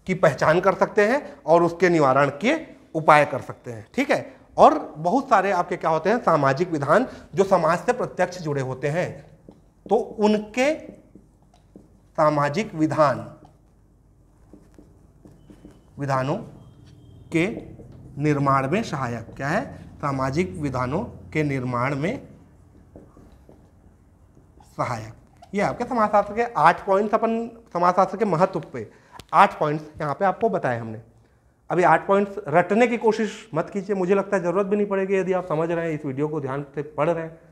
की पहचान कर सकते हैं और उसके निवारण के उपाय कर सकते हैं। ठीक है? और बहुत सारे आपके क्या होते हैं? सामाजिक विधान जो समाज से प्रत्यक्ष जुड़े होते हैं तो उनके सामाजिक विधान, विधानों के निर्माण में सहायक। क्या है? सामाजिक विधानों के निर्माण में सहायक। ये आपके समाजशास्त्र के आठ पॉइंट्स अपन, समाजशास्त्र के महत्व पे। आठ पॉइंट्स यहाँ पे आपको बताए हमने। अभी आठ पॉइंट्स रटने की कोशिश मत कीजिए। मुझे लगता है ज़रूरत भी नहीं पड़ेगी। यदि आप समझ रहे हैं, इस वीडियो को ध्यान से पढ़ रहे हैं